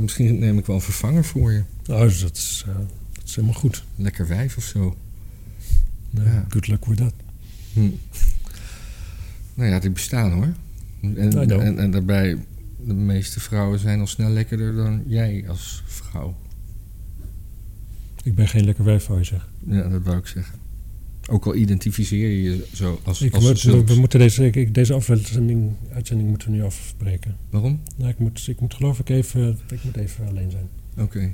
A: misschien neem ik wel een vervanger voor je.
B: Nou, dus dat is, eh, dat is helemaal goed.
A: Lekker wijf of zo.
B: Nou,
A: Ja.
B: Good luck with that.
A: Hm. Nou ja, die bestaan hoor. En, en, en daarbij, de meeste vrouwen zijn al snel lekkerder dan jij als vrouw.
B: Ik ben geen lekker wijf, wou je zeggen.
A: Ja, dat wou ik zeggen. Ook al identificeer je je zo als,
B: Ik
A: als
B: moet, we, we moeten deze, ik- deze aflevering, uitzending moeten we nu afbreken.
A: Waarom?
B: Nou, ik, moet, ik moet geloof ik even, ik moet even alleen zijn.
A: Oké.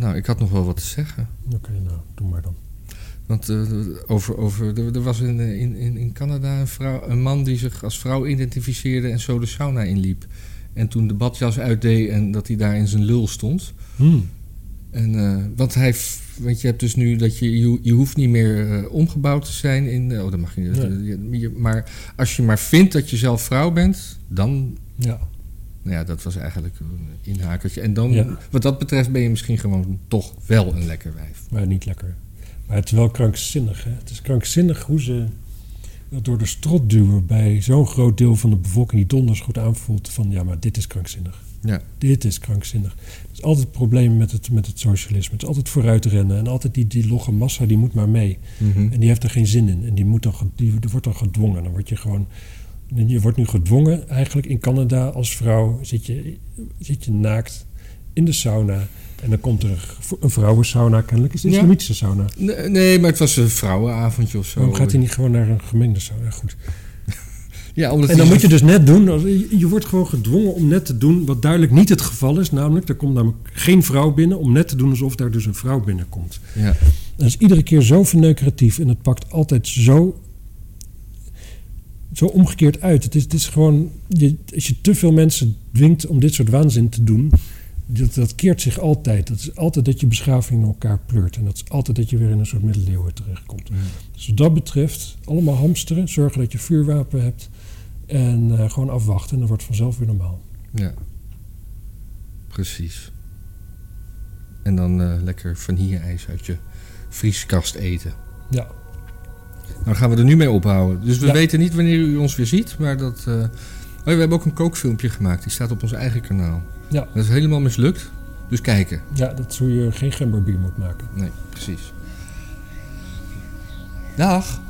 A: Nou, ik had nog wel wat te zeggen.
B: Oké, nou, doe maar dan.
A: Want eh, over, over, er, er was in, in, in, in Canada een, vrouw, een man die zich als vrouw identificeerde en zo de sauna inliep. En toen de badjas uitdeed en dat hij daar in zijn lul stond.
B: Hmm.
A: En, eh, want, hij, want je hebt dus nu dat je, je, je hoeft niet meer eh, omgebouwd te zijn in. eh, oh, dat mag je niet.
B: Nee.
A: Maar als je maar vindt dat je zelf vrouw bent, dan.
B: Ja.
A: Nou ja, dat was eigenlijk een inhakertje. En dan,
B: Ja.
A: wat dat betreft, ben je misschien gewoon toch wel een lekker wijf.
B: Maar niet lekker. Maar het is wel krankzinnig. Hè? Het is krankzinnig hoe ze dat door de strot duwen bij zo'n groot deel van de bevolking die donders goed aanvoelt van ja, maar dit is krankzinnig.
A: Ja.
B: Dit is krankzinnig. Het is altijd het probleem met het, met het socialisme. Het is altijd vooruitrennen en altijd die, die logge massa die moet maar mee.
A: Mhm.
B: En die heeft er geen zin in. En die, moet dan, die wordt dan gedwongen. Dan word je gewoon. Je wordt nu gedwongen, eigenlijk in Canada als vrouw zit je, zit je naakt in de sauna. En dan komt er een- vrouwensauna, kennelijk is het een
A: Ja.
B: islamitische sauna.
A: Nee, nee, maar het was een vrouwenavondje of zo.
B: Waarom gaat hij niet gewoon naar een gemengde sauna? Goed.
A: Ja, omdat
B: En dan moet je dus net doen, je je wordt gewoon gedwongen om net te doen wat duidelijk niet het geval is. Namelijk, er komt namelijk geen vrouw binnen om net te doen alsof daar dus een vrouw binnenkomt.
A: Ja.
B: Dat is iedere keer zo verneukeratief en het pakt altijd zo, zo omgekeerd uit. Het is, het is gewoon, je, als je te veel mensen dwingt om dit soort waanzin te doen, dat, dat keert zich altijd. Dat is altijd dat je beschaving in elkaar pleurt. En dat is altijd dat je weer in een soort middeleeuwen terechtkomt.
A: Ja.
B: Dus wat dat betreft, allemaal hamsteren, zorgen dat je vuurwapen hebt en eh, gewoon afwachten. En dan wordt het vanzelf weer normaal.
A: Ja, precies. En dan eh, lekker vanille-ijs uit je vrieskast eten.
B: Ja,
A: Nou gaan we er nu mee ophouden. Dus we
B: Ja.
A: weten niet wanneer u ons weer ziet, maar dat... eh, Oh, ja, we hebben ook een kookfilmpje gemaakt. Die staat op ons eigen kanaal.
B: Ja.
A: Dat is helemaal mislukt. Dus kijken.
B: ja dat is hoe je geen gemberbier moet maken.
A: Nee, precies. Dag.